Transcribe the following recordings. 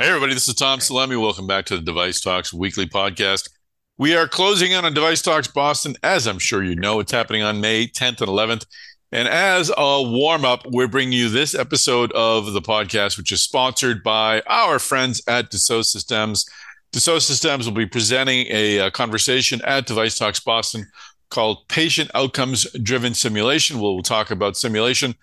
Hey, everybody, this is Tom Salemi. Welcome back to the Device Talks weekly podcast. We are closing in on Device Talks Boston, as I'm sure you know. It's happening on May 10th and 11th. And as a warm up, we're bringing you this episode of the podcast, which is sponsored by our friends at Dassault Systèmes. Dassault Systèmes will be presenting a, a conversation at Device Talks Boston called Patient Outcomes Driven Simulation. We'll, we'll talk about simulation,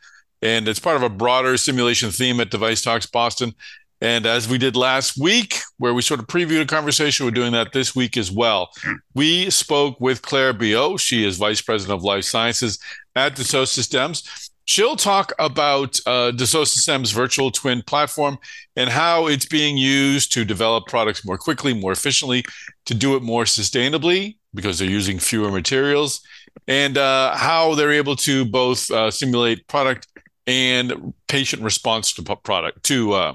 and it's part of a broader simulation theme at Device Talks Boston. And as we did last week, where we sort of previewed a conversation, we're doing that this week as well. We spoke with Claire Biot. She is Vice President of Life Sciences at Dassault Systèmes. She'll talk about uh, Dassault Systèmes' virtual twin platform and how it's being used to develop products more quickly, more efficiently, to do it more sustainably because they're using fewer materials, and uh, how they're able to both uh, simulate product and patient response to product to uh,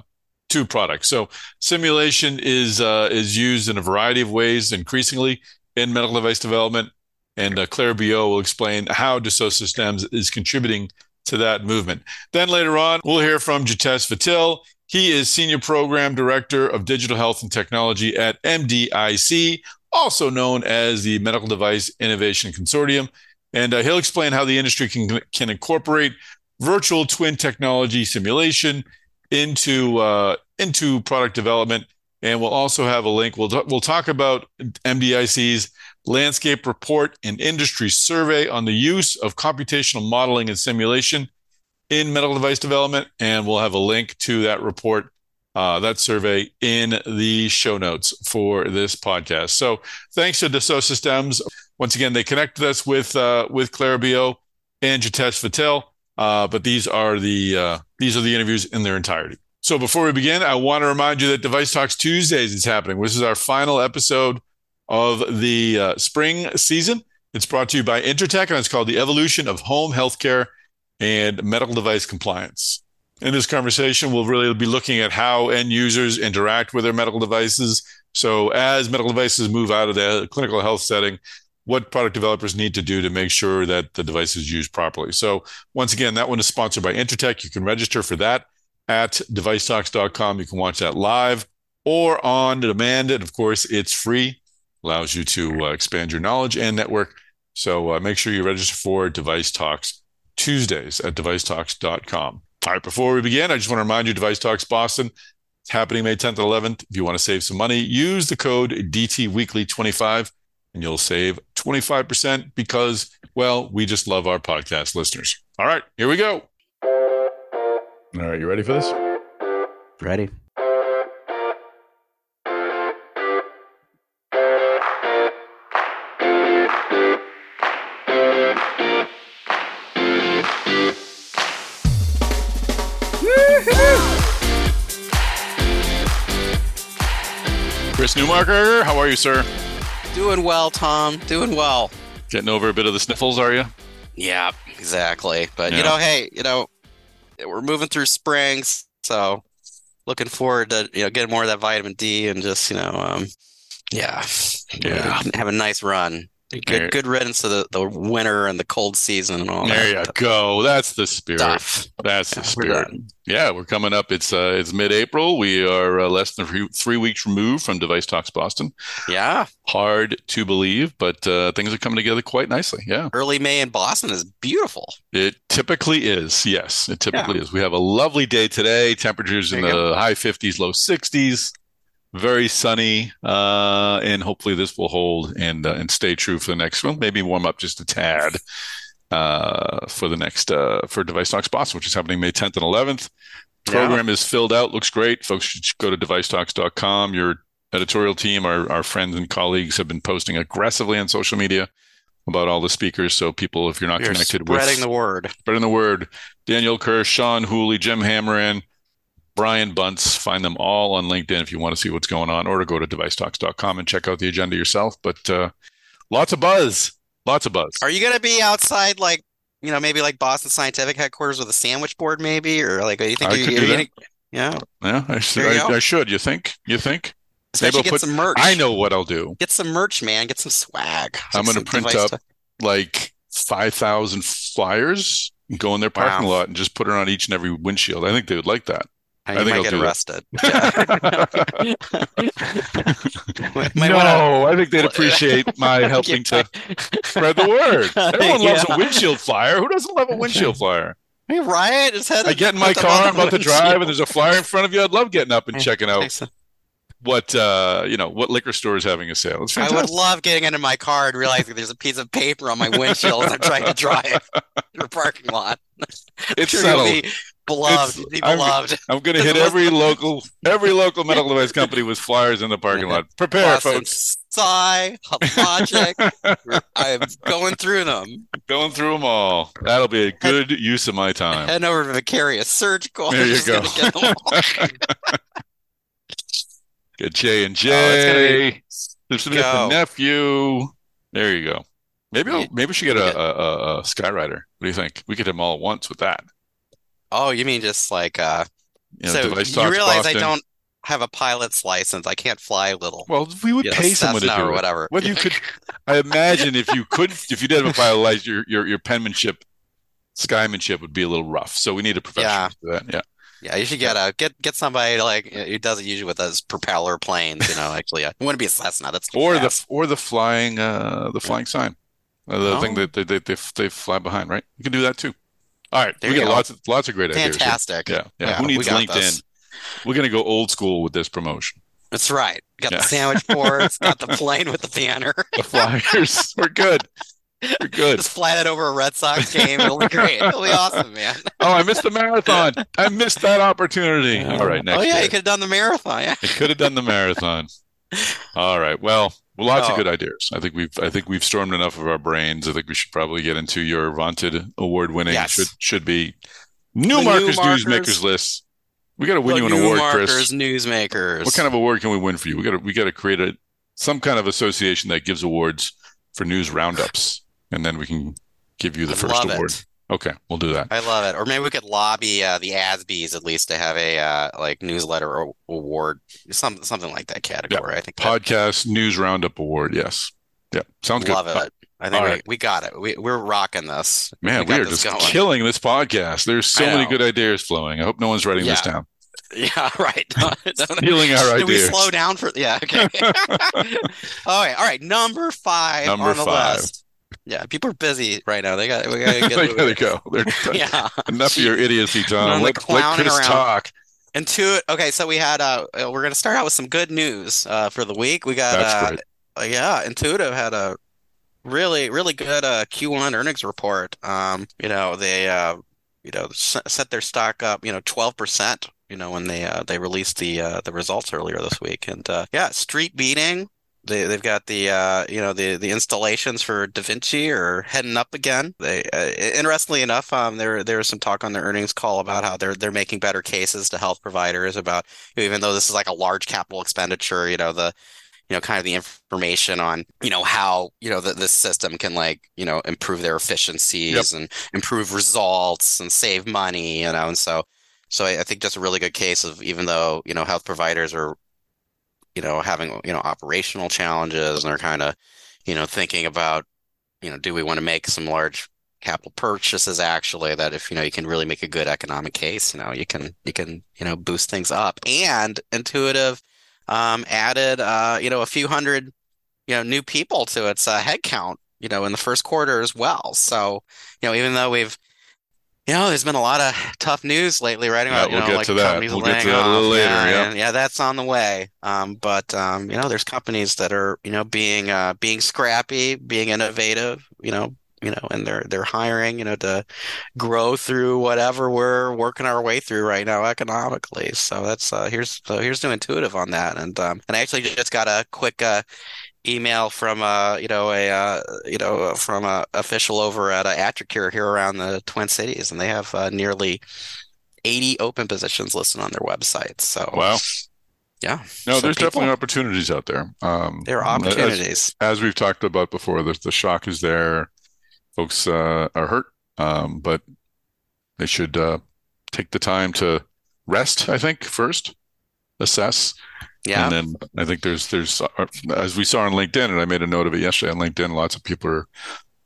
two products. So simulation is uh, is used in a variety of ways, increasingly in medical device development. And uh, Claire Biot will explain how Dassault Systèmes is contributing to that movement. Then later on, we'll hear from Jithesh Veetil. He is Senior Program Director of Digital Health and Technology at MDIC, also known as the Medical Device Innovation Consortium. And uh, he'll explain how the industry can, can incorporate virtual twin technology simulation into uh, into product development. And we'll also have a link. We'll, we'll talk about MDIC's landscape report and industry survey on the use of computational modeling and simulation in medical device development. And we'll have a link to that report, uh, that survey in the show notes for this podcast. So thanks to Dassault Systèmes. Once again, they connected us with uh, with Claire Biot and Jithesh Veetil. Uh, but these are the uh, these are the interviews in their entirety. So before we begin, I want to remind you that Device Talks Tuesdays is happening. This is our final episode of the uh, spring season. It's brought to you by Intertek, and it's called The Evolution of Home Healthcare and Medical Device Compliance. In this conversation, we'll really be looking at how end users interact with their medical devices. So, as medical devices move out of the clinical health setting, what product developers need to do to make sure that the device is used properly. So once again, that one is sponsored by Intertek. You can register for that at devicetalks.com. You can watch that live or on demand. And of course, it's free, allows you to uh, expand your knowledge and network. So uh, make sure you register for Device Talks Tuesdays at devicetalks.com. All right, before we begin, I just want to remind you Device Talks Boston. It's happening May 10th and 11th. If you want to save some money, use the code DT Weekly 25 and you'll save 25% because, well, we just love our podcast listeners. All right, here we go. All right, you ready for this? Ready. Chris Newmarker, how are you, sir? Doing well, Tom. Doing well. Getting over a bit of the sniffles, are you? Yeah, exactly. But Yeah. you know, hey, you know, we're moving through springs, so looking forward to you know getting more of that vitamin D and just you know, um, yeah, Yeah. have a nice run. There- Good, good riddance to the, the winter and the cold season and all There you that go. That's the spirit. stuff. That's the Yeah, we're spirit. Yeah, we're coming up. It's uh, it's mid-April. We are uh, less than three, three weeks removed from Device Talks Boston. Yeah, Hard to believe, but uh, things are coming together quite nicely. Yeah, early May in Boston is beautiful. it typically is. Yes, it typically is. We have a lovely day today. Temperatures in There you the high 50s, low 60s. Very sunny, uh, and hopefully this will hold and uh, and stay true for the next one. Maybe warm up just a tad uh, for the next uh, for Device Talks Boston, which is happening May 10th and 11th. Program is filled out, looks great. Folks should go to devicetalks.com. Your editorial team, our, our friends and colleagues have been posting aggressively on social media about all the speakers. So people, if you're not You're connected spreading with the word. spreading the word, Daniel Kerr, Sean Whooley, Jim Hammerand, Brian Buntz, find them all on LinkedIn if you want to see what's going on, or to go to devicetalks.com and check out the agenda yourself. But uh, lots of buzz, lots of buzz. Are you gonna be outside like you know maybe like Boston Scientific headquarters with a sandwich board maybe or like you think I you, could you do that. gonna- yeah Yeah, I, should, you I. I should. You think? You think? especially I'll get put- some merch I know what I'll do. get some merch man get some swag I'm gonna print up stuff. Like five thousand flyers, and go in their parking Wow. lot and just put it on each and every windshield. I think they would like that. Uh, I think might I'll get arrested. Might- might no, wanna- I think they'd appreciate my helping to spread the word. Everyone loves a windshield flyer. Who doesn't love a windshield flyer? Hey, Riot is headed. I get in my car, I'm about to drive, and there's a flyer in front of you. I'd love getting up and Yeah. checking out Thanks. what uh, you know what liquor store is having a sale. It's I would love getting into my car and realizing there's a piece of paper on my windshield as I'm trying to drive through a parking lot. It's Sure, you'll settled. be beloved. It's- be I'm- beloved. I'm going to hit every local every local medical device company with flyers in the parking lot. Prepare, Boston folks. Sci, Logic. I'm going through them. Going through them all. That'll be a good use of my time. Heading over to Vicarious Surgical. There you go. get. Get J and Oh, J. be- There's Smith nephew. There you go. Maybe I'll, maybe we should get a, a, a, a Skyrider. What do you think? We could have them all at once with that. Oh, you mean just like uh You know, so you realize I don't have a pilot's license. I can't fly a little. Well, we would you know, pay someone to do or it. whatever. Whether you could, I imagine if you could, if you did have a pilot's license, your your your penmanship, skymanship would be a little rough. So we need a professional Yeah. to do that. Yeah. Yeah, you should get a get get somebody like who does it usually with those propeller planes. You know, actually, uh, it wouldn't be a Cessna. That's Or the or the flying uh the flying sign, uh, the thing Oh. that they, they they they fly behind. Right. You can do that too. All right. There we got go. lots of lots of great ideas. fantastic. Yeah, yeah. Yeah, Who we needs got LinkedIn? this. We're gonna go old school with this promotion. That's right. Got Yeah. the sandwich boards. got the plane with the banner. The Flyers, we're good. We're good. Just fly that over a Red Sox game. It'll be great. It'll be awesome, man. Oh, I missed the marathon. I missed that opportunity. All right, next oh yeah, year. you could have done the marathon. Yeah. I could have done the marathon. All right. Well, well, lots of Oh. good ideas. I think we've I think we've stormed enough of our brains. I think we should probably get into your vaunted award-winning Yes. should should be new The markers new markers. newsmakers list. We got to win The you an new award, markers, Chris. newsmakers. What kind of award can we win for you? We got to we got to create a some kind of association that gives awards for news roundups, and then we can give you the I first award. it. Okay, we'll do that. I love it. Or maybe we could lobby uh, the ASBs at least to have a uh, like newsletter award, some something like that category. I think that, Podcast News Roundup Award. Yes. Yeah. Sounds good. love it. I think we, right. we got it. We we're rocking this. Man, we, we are just going. killing this podcast. There's so many good ideas flowing. I hope no one's writing this down. Yeah, right. Stealing our Did we slow down for? Yeah. Okay. all right. All right. Number five Number on the five. list. Yeah, people are busy right now. They got. We gotta get. they gotta go. They're, Yeah. Enough of your idiocy, John. Let, let Chris around. talk. And two. Okay, so we had. Uh, we're gonna start out with some good news. Uh, for the week, we got. That's uh, great. uh, yeah, Intuitive had a really, really good uh, Q1 earnings report. Um, you know, they uh, you know, s- set their stock up, you know, 12%, you know, when they uh, they released the uh, the results earlier this week. And uh, yeah, street beating. They they've got the uh, you know, the the installations for Da Vinci are heading up again. They uh, interestingly enough, um, there there was some talk on their earnings call about how they're they're making better cases to health providers about even though this is like a large capital expenditure, you know, the you know, kind of the information on, you know, how, you know, that this system can like, you know, improve their efficiencies and improve results and save money, you know, and so, so I, I think that's a really good case of even though, you know, health providers are, you know, having, you know, operational challenges and they're kind of, you know, thinking about, you know, do we want to make some large capital purchases actually that if, you know, you can really make a good economic case, you know, you can, you can, you know, boost things up and intuitive um, added uh, you know a few hundred you know new people to its uh, headcount you know in the first quarter as well. So you know even though we've you know there's been a lot of tough news lately, right? Yeah, About you we'll know get like to that. companies We'll get to that a little off. later, Yeah, yeah. and- yeah, that's on the way. Um, but um, you know there's companies that are you know being uh, being scrappy, being innovative. You know. You know, and they're they're hiring, you know, to grow through whatever we're working our way through right now economically. So that's uh, here's so here's new intuitive on that, and um, and I actually just got a quick uh, email from a you know a uh, you know from a official over at uh, here around the Twin Cities, and they have uh, nearly 80 open positions listed on their website. So Wow. yeah, No, So there's people- definitely opportunities out there. Um, there are as- opportunities. As, we've talked about before, the, the shock is there. Folks uh, are hurt, um, but they should uh, take the time to rest, I think, first, assess. Yeah, And then I think there's there's uh, as we saw on LinkedIn, and I made a note of it yesterday on LinkedIn. Lots of people are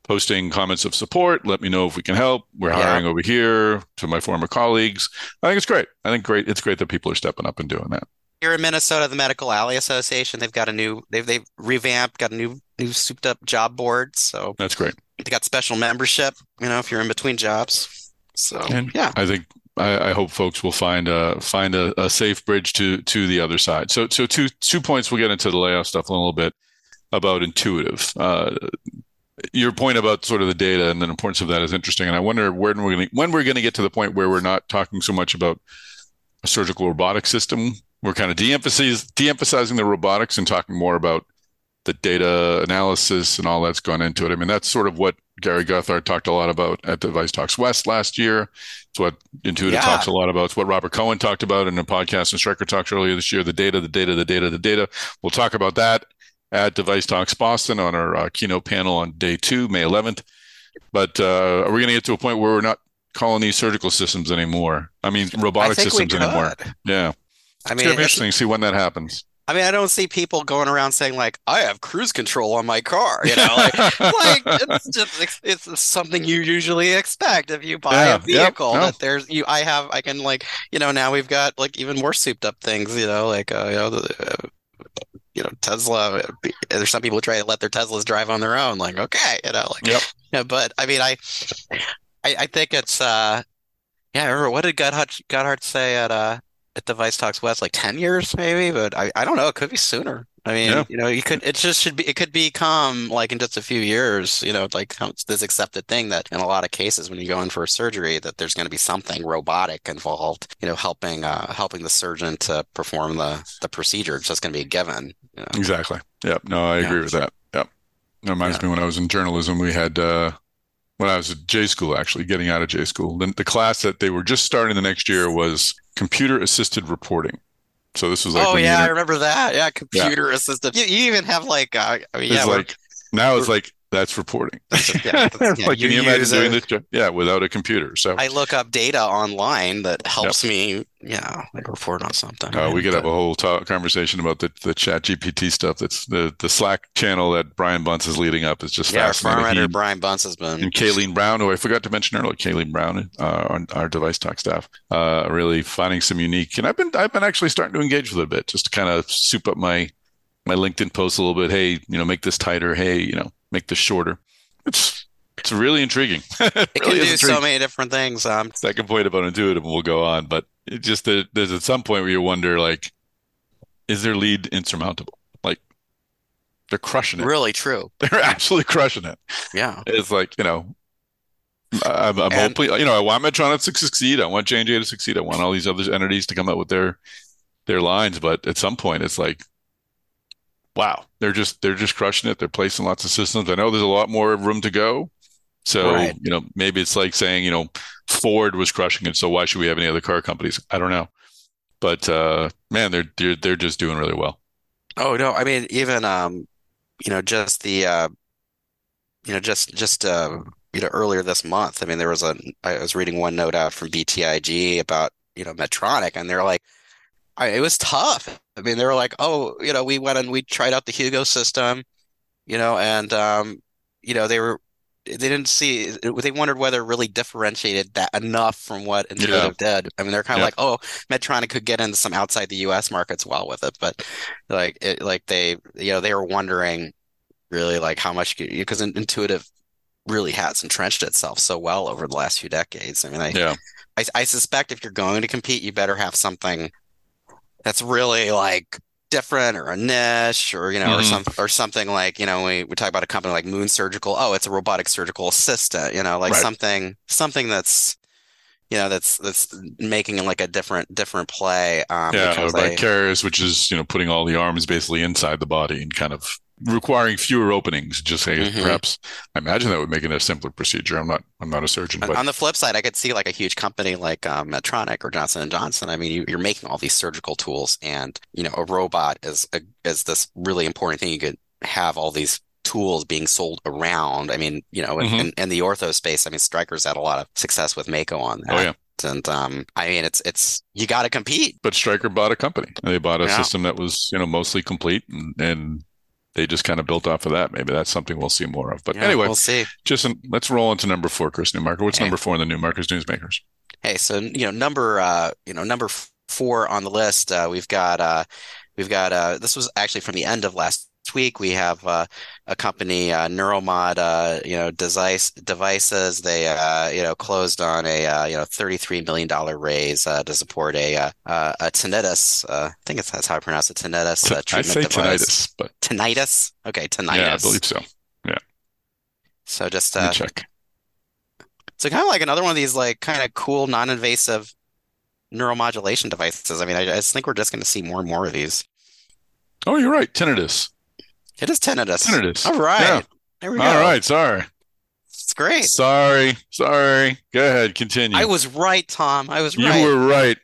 posting comments of support. Let me know if we can help. We're Yeah. hiring over here to my former colleagues. I think it's great. I think great. It's great that people are stepping up and doing that. Here in Minnesota, the Medical Alley Association, they've got a new they've they've revamped, got a new new souped up job board. So That's great. they got special membership, you know, if you're in between jobs. So And yeah. I think I, I hope folks will find a find a, a safe bridge to to the other side. So so two two points. We'll get into the layoff stuff in a little bit about intuitive. Uh, your point about sort of the data and the importance of that is interesting, and I wonder when we're going when we're going to get to the point where we're not talking so much about a surgical robotic system. We're kind of de-emphasizing de-emphasizing the robotics and talking more about the data analysis and all that's gone into it. I mean, that's sort of what Gary Guthart talked a lot about at Device Talks West last year. It's what Intuitive Yeah. talks a lot about. It's what Robert Cohen talked about in a podcast and Stryker talks earlier this year. The data, the data, the data, the data. We'll talk about that at Device Talks Boston on our uh, keynote panel on day two, May 11th. But uh, are we going to get to a point where we're not calling these surgical systems anymore? I mean, robotic we systems anymore. Yeah. I It's mean, going to be it's- interesting to see when that happens. I mean, I don't see people going around saying like, "I have cruise control on my car," you know, like, like it's just it's, something you usually expect if you buy Yeah, a yep, vehicle no. that there's you. I have, I can like, you know, now we've got like even more souped up things, you know, like uh, you know, the, uh, you know, Tesla. uh, There's some people who try to let their Teslas drive on their own, like, okay, you know, like, Yep. yeah, but I mean, I, I, I think it's, uh, yeah, I remember what did Goodhart Godhart say at uh at Device Talks West, like 10 years maybe, but I, I don't know, it could be sooner. I mean, Yeah. you know, you could it just should be it could become like in just a few years, you know, like this accepted thing that in a lot of cases when you go in for a surgery that there's going to be something robotic involved, you know, helping uh helping the surgeon to perform the the procedure. It's just going to be a given, you know. Exactly. Yep. No, I Yeah. agree with that. Yep. It reminds me when I was in journalism, we had uh when I was at J school actually, getting out of J school, then the class that they were just starting the next year was computer assisted reporting. So this was like Oh the yeah, I remember that. Yeah, computer assisted. You, you even have like uh, I mean, yeah, like now it's like that's reporting. yeah, that's- yeah, like, you can you imagine doing a- this? Yeah, without a computer. So I look up data online that helps me, yeah, like report on something. uh, we could have a whole talk, conversation about the the Chat GPT stuff. That's the the Slack channel that Brian Buntz is leading up. is just yeah, fascinating. He- Brian Buntz has been. and Kayleen Brown, who I forgot to mention earlier, Kayleen Brown uh, on our device talk staff, uh, really finding some unique. And I've been I've been actually starting to engage with it a bit, just to kind of soup up my my LinkedIn posts a little bit. Hey, you know, make this tighter. Hey, you know, make this shorter. It's it's really intriguing. it It can really is do so many different things. Um, Second point about intuitive, and we'll go on. But it just there- there's at some point where you wonder, like, is their lead insurmountable? Like, they're crushing it. really true. They're absolutely crushing it. Yeah. It's like, you know, I'm, I'm And- hoping, you know, I want Medtronic to succeed. I want J&J to succeed. I want all these other entities to come out with their their lines. But at some point, it's like, wow, they're just they're just crushing it. They're placing lots of systems. I know there's a lot more room to go. So, Right. you know, maybe it's like saying, you know, Ford was crushing it. So why should we have any other car companies? I don't know. But uh, man, they're they're they're just doing really well. Oh no, I mean even um, you know, just the uh, you know, just just uh, you know, earlier this month. I mean, there was a I was reading one note out from BTIG about you know Medtronic, and they're like, I, it was tough. I mean, they were like, oh, you know, we went and we tried out the Hugo system, you know, and um, you know, they were they didn't see they wondered whether it really differentiated that enough from what Intuitive did. I mean, they're kind of Yeah. like, oh, Medtronic could get into some outside the U.S. markets well with it, but like it, like they, you know, they were wondering really like how much because Intuitive really has entrenched itself so well over the last few decades. I mean, I, Yeah. I, I suspect if you're going to compete, you better have something that's really like different or a niche or you know or Mhm. some or something like you know we, we talk about a company like Moon Surgical oh it's a robotic surgical assistant you know like Right. something something that's you know that's that's making like a different different play um Yeah, or they- Vicarious, which is, you know, putting all the arms basically inside the body and kind of requiring fewer openings. Just say Mhm. perhaps I imagine that would make it a simpler procedure. I'm not I'm not a surgeon, On- but On the flip side, I could see like a huge company like um, Medtronic or Johnson and Johnson. I mean, you, you're making all these surgical tools, and you know, a robot is a, is this really important thing. You could have all these tools being sold around. I mean, you know, in, Mhm. in, in the ortho space, I mean, Stryker's had a lot of success with Mako on that. oh yeah. And um, I mean, it's it's you got to compete. But Stryker bought a company. They bought a Yeah. system that was, you know, mostly complete and, and they just kind of built off of that. Maybe that's something we'll see more of. But Yeah, anyway, we'll see. just let's roll into number four, Chris Newmarker. What's Okay. number four in the Newmarker's Newsmakers? Hey, so you know, number uh, you know, number four on the list, uh, we've got uh, we've got uh, this was actually from the end of last week. We have uh, a company, uh, Neuromod, uh, you know, device devices. They uh, you know, closed on a uh, you know, thirty-three million dollar raise uh, to support a uh, a tinnitus. Uh, I think it's that's how I pronounce it, tinnitus uh, I treatment say device. tinnitus, but Tinnitus. Okay, tinnitus. yeah, I believe so. Yeah. So just uh, check. So kind of like another one of these like kind of cool non-invasive neuromodulation devices. I mean, I, I just think we're just going to see more and more of these. Oh, you're right. Tinnitus. It is tinnitus. Tinnitus. All right. Yeah. There we go. All right. Sorry. It's great. Sorry. Sorry. Go ahead. Continue. I was right, Tom. I was You right. were right.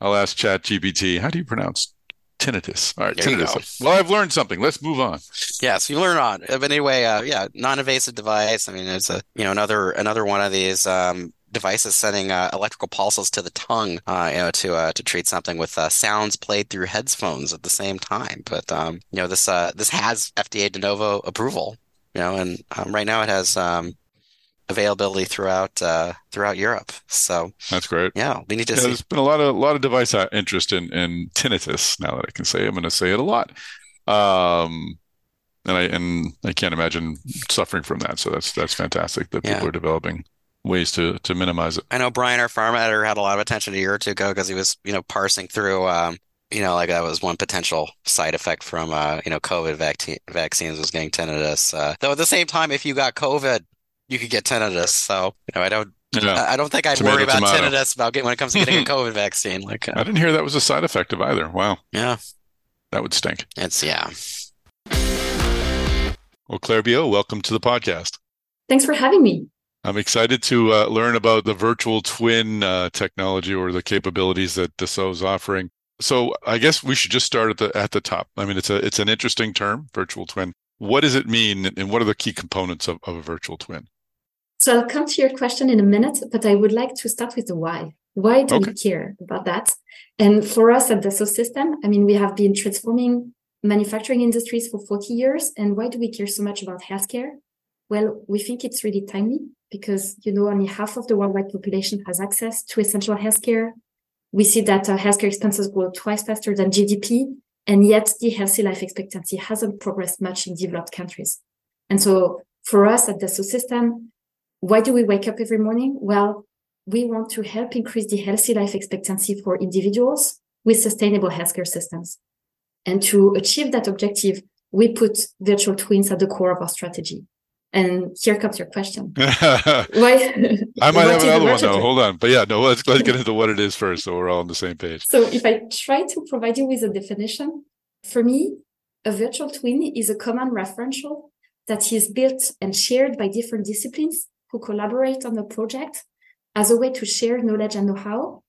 I'll ask Chat GPT. How do you pronounce tinnitus? All right, There you tinnitus. Well, I've learned something. Let's move on. Yes, you learn on. But anyway, uh, yeah, non-invasive device. I mean, it's a you know another another one of these um, devices sending uh, electrical pulses to the tongue, uh, you know, to uh, to treat something with uh, sounds played through headphones at the same time. But um, you know, this uh, this has FDA de novo approval. You know, and um, right now it has um, availability throughout uh, throughout Europe. So That's great. yeah, we need to Yeah, see. there's been a lot of a lot of device interest in in tinnitus. Now that I can say, it, I'm going to say it a lot. Um, and I and I can't imagine suffering from that. So that's that's fantastic that people Yeah. are developing ways to to minimize it. I know Brian, our farm editor, had a lot of attention a year or two ago because he was, you know, parsing through, um, you know, like that was one potential side effect from, uh, you know, COVID vaccine vaccines was getting tinnitus. Uh, though at the same time, if you got COVID, you could get tinnitus. So, you know, I don't, Yeah, I I don't think I'd Tomato, worry about tomato. tinnitus about getting when it comes to getting a COVID vaccine. Like, I uh, didn't hear that was a side effect of either. Wow, yeah, that would stink. it's yeah. Well, Claire Biot, welcome to the podcast. Thanks for having me. I'm excited to uh, learn about the virtual twin uh, technology or the capabilities that Dassault is offering. So I guess we should just start at the at the top. I mean, it's a it's an interesting term, virtual twin. What does it mean, and what are the key components of, of a virtual twin? So I'll come to your question in a minute, but I would like to start with the why. Why do Okay. we care about that? And for us at Dassault System, I mean, we have been transforming manufacturing industries for 40 years. And why do we care so much about healthcare? Well, we think it's really timely because, you know, only half of the worldwide population has access to essential healthcare. We see that uh, healthcare expenses grow twice faster than GDP, and yet the healthy life expectancy hasn't progressed much in developed countries. And so for us at Dassault System, why do we wake up every morning? Well, we want to help increase the healthy life expectancy for individuals with sustainable healthcare systems. And to achieve that objective, we put virtual twins at the core of our strategy. And here comes your question. Why? I might have another one though. Hold on, but yeah, no, let's let's get into what it is first, so we're all on the same page. So if I try to provide you with a definition, for me, a virtual twin is a common referential that is built and shared by different disciplines who collaborate on a project as a way to share knowledge and know-how.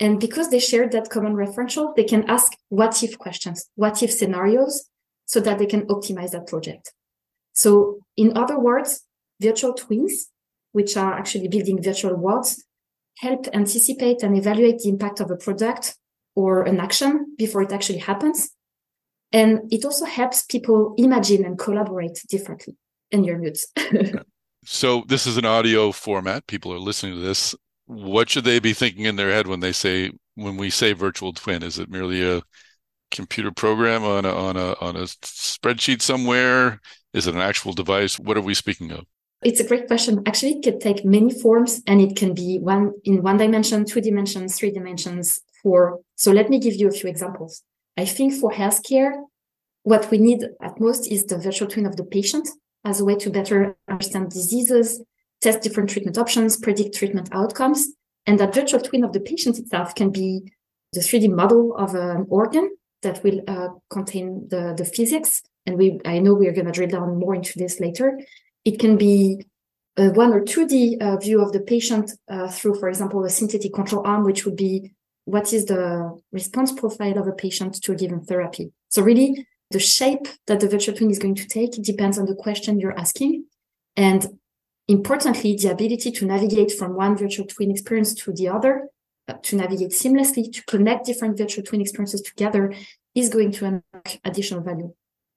And because they share that common referential, they can ask what if questions, what if scenarios, so that they can optimize that project. So in other words, virtual twins, which are actually building virtual worlds, help anticipate and evaluate the impact of a product or an action before it actually happens. And it also helps people imagine and collaborate differently in your moods. So this is an audio format. People are listening to this. What should they be thinking in their head when they say when we say virtual twin? Is it merely a computer program on a on a on a spreadsheet somewhere? Is it an actual device? What are we speaking of? It's a great question. Actually, it can take many forms and it can be one in one dimension, two dimensions, three dimensions, four. So let me give you a few examples. I think for healthcare, what we need at most is the virtual twin of the patient as a way to better understand diseases, test different treatment options, predict treatment outcomes. And that virtual twin of the patient itself can be the 3D model of an organ that will uh, contain the, the physics. And we, I know we're going to drill down more into this later. It can be a one or 2D uh, view of the patient uh, through, for example, a synthetic control arm, which would be what is the response profile of a patient to a given therapy. So really, the shape that the virtual twin is going to take depends on the question you're asking. And importantly, the ability to navigate from one virtual twin experience to the other, uh, to navigate seamlessly, to connect different virtual twin experiences together is going to unlock additional value.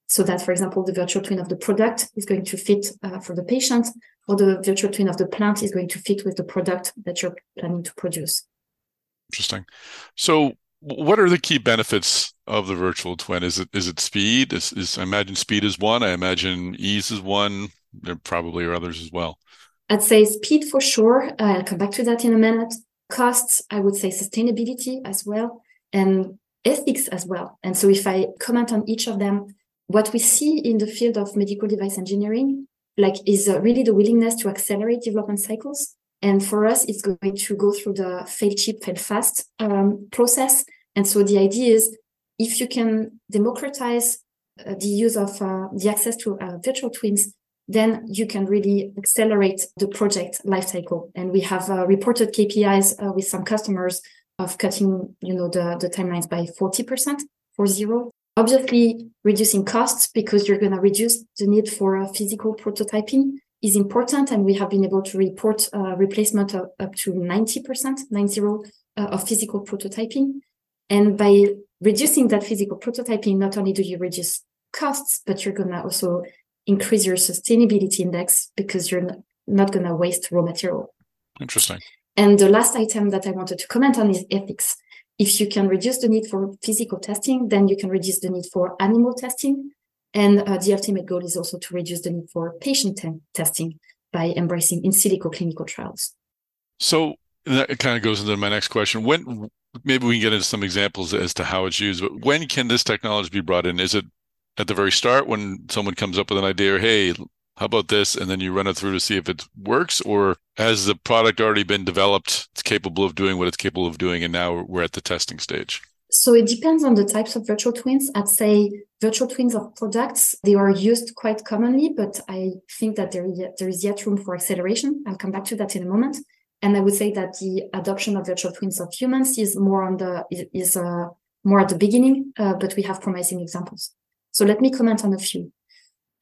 So that, for example, the virtual twin of the product is going to fit uh, for the patient, or the virtual twin of the plant is going to fit with the product that you're planning to produce. Interesting. So, what are the key benefits of the virtual twin? Is it is it speed? Is, is I imagine speed is one. I imagine ease is one. There probably are others as well. I'd say speed for sure. I'll come back to that in a minute. Costs, I would say sustainability as well, and ethics as well. And so, if I comment on each of them, what we see in the field of medical device engineering, like, is uh, really the willingness to accelerate development cycles. And for us, it's going to go through the fail cheap, fail fast um, process. And so, the idea is if you can democratize uh, the use of uh, the access to uh, virtual twins then you can really accelerate the project lifecycle. And we have uh, reported KPIs uh, with some customers of cutting, you know, the, the timelines by 40% for zero. Obviously, reducing costs because you're going to reduce the need for uh, physical prototyping is important. And we have been able to report uh, replacement of up to 90%, 90 uh, of physical prototyping. And by reducing that physical prototyping, not only do you reduce costs, but you're going to also increase your sustainability index because you're not going to waste raw material. Interesting. And the last item that I wanted to comment on is ethics. If you can reduce the need for physical testing, then you can reduce the need for animal testing. And uh, the ultimate goal is also to reduce the need for patient testing by embracing in silico clinical trials. So that kind of goes into my next question. When maybe we can get into some examples as to how it's used, but when can this technology be brought in? Is it at the very start when someone comes up with an idea, hey, how about this? And then you run it through to see if it works, or has the product already been developed? It's capable of doing what it's capable of doing, and now we're at the testing stage. So it depends on the types of virtual twins. I'd say virtual twins of products, they are used quite commonly, but I think that there, there is yet room for acceleration. I'll come back to that in a moment. And I would say that the adoption of virtual twins of humans is more on the is uh, more at the beginning, uh, but we have promising examples. So let me comment on a few.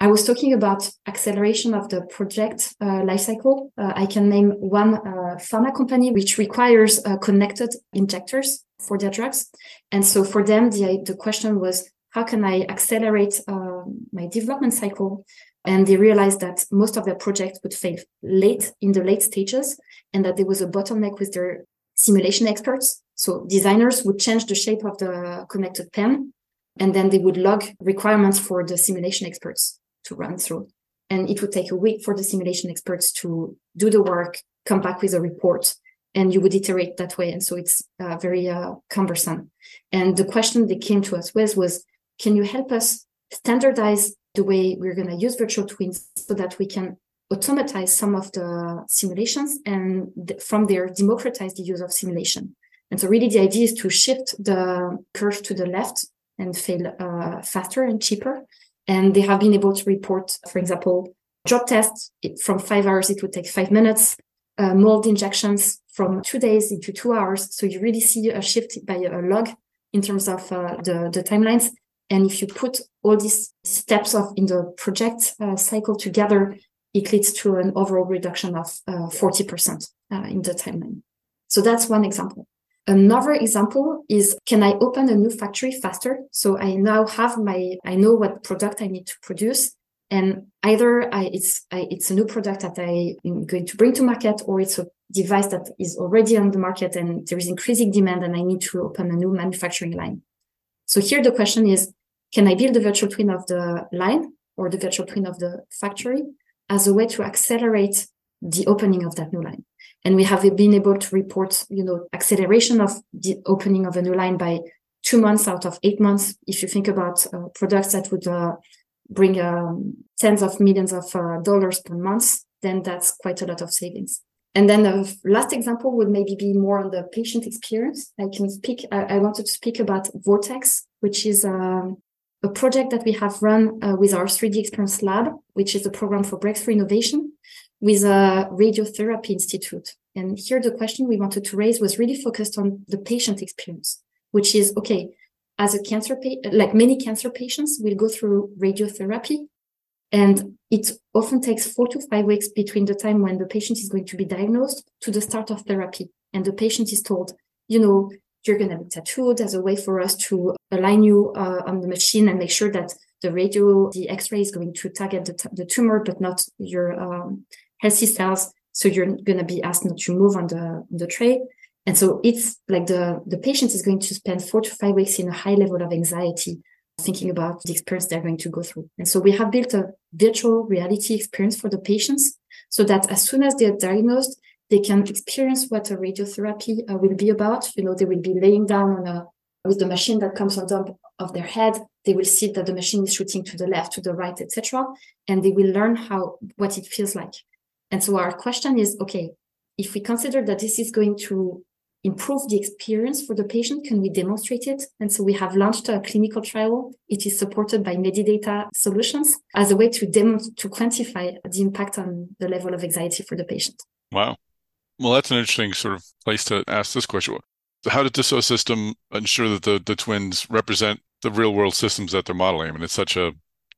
I was talking about acceleration of the project uh, lifecycle. Uh, I can name one uh, pharma company which requires uh, connected injectors for their drugs. And so for them, the, the question was, how can I accelerate um, my development cycle? And they realized that most of their projects would fail late in the late stages and that there was a bottleneck with their simulation experts. So designers would change the shape of the connected pen and then they would log requirements for the simulation experts to run through. And it would take a week for the simulation experts to do the work, come back with a report, and you would iterate that way. And so it's uh, very uh, cumbersome. And the question they came to us with was, can you help us standardize the way we're going to use virtual twins so that we can automatize some of the simulations and th- from there democratize the use of simulation. And so really the idea is to shift the curve to the left and fail uh, faster and cheaper. And they have been able to report, for example, drop tests from five hours, it would take five minutes, uh, mold injections from two days into two hours. So you really see a shift by a log in terms of uh, the, the timelines. And if you put all these steps of in the project uh, cycle together, it leads to an overall reduction of 40% uh, uh, in the timeline. So that's one example. Another example is can I open a new factory faster? So I now have my, I know what product I need to produce. And either I, it's, I, it's a new product that I am going to bring to market or it's a device that is already on the market and there is increasing demand and I need to open a new manufacturing line. So here the question is, can I build a virtual twin of the line or the virtual twin of the factory as a way to accelerate the opening of that new line? And we have been able to report you know acceleration of the opening of a new line by two months out of eight months. If you think about uh, products that would uh, bring um, tens of millions of uh, dollars per month then that's quite a lot of savings. And then the last example would maybe be more on the patient experience. I can speak i, I wanted to speak about vortex which is um, a project that we have run uh, with our 3d experience lab which is a program for breakthrough innovation with a radiotherapy institute. And here the question we wanted to raise was really focused on the patient experience, which is okay, as a cancer patient, like many cancer patients will go through radiotherapy. And it often takes four to five weeks between the time when the patient is going to be diagnosed to the start of therapy. And the patient is told, you know, you're going to be tattooed as a way for us to align you uh, on the machine and make sure that the radio, the X-ray is going to target the, t- the tumor, but not your um, healthy cells. So you're going to be asked not to move on the, the tray. And so it's like the, the patient is going to spend four to five weeks in a high level of anxiety, thinking about the experience they're going to go through. And so we have built a virtual reality experience for the patients so that as soon as they're diagnosed, they can experience what a radiotherapy uh, will be about. You know, they will be laying down on a, with the machine that comes on top of their head. They will see that the machine is shooting to the left, to the right, etc. And they will learn how, what it feels like. And so our question is, okay, if we consider that this is going to improve the experience for the patient, can we demonstrate it? And so we have launched a clinical trial. It is supported by Medidata Solutions as a way to demo to quantify the impact on the level of anxiety for the patient. Wow. Well, that's an interesting sort of place to ask this question. How did Dassault System ensure that the, the twins represent the real world systems that they're modeling? I mean, it's such a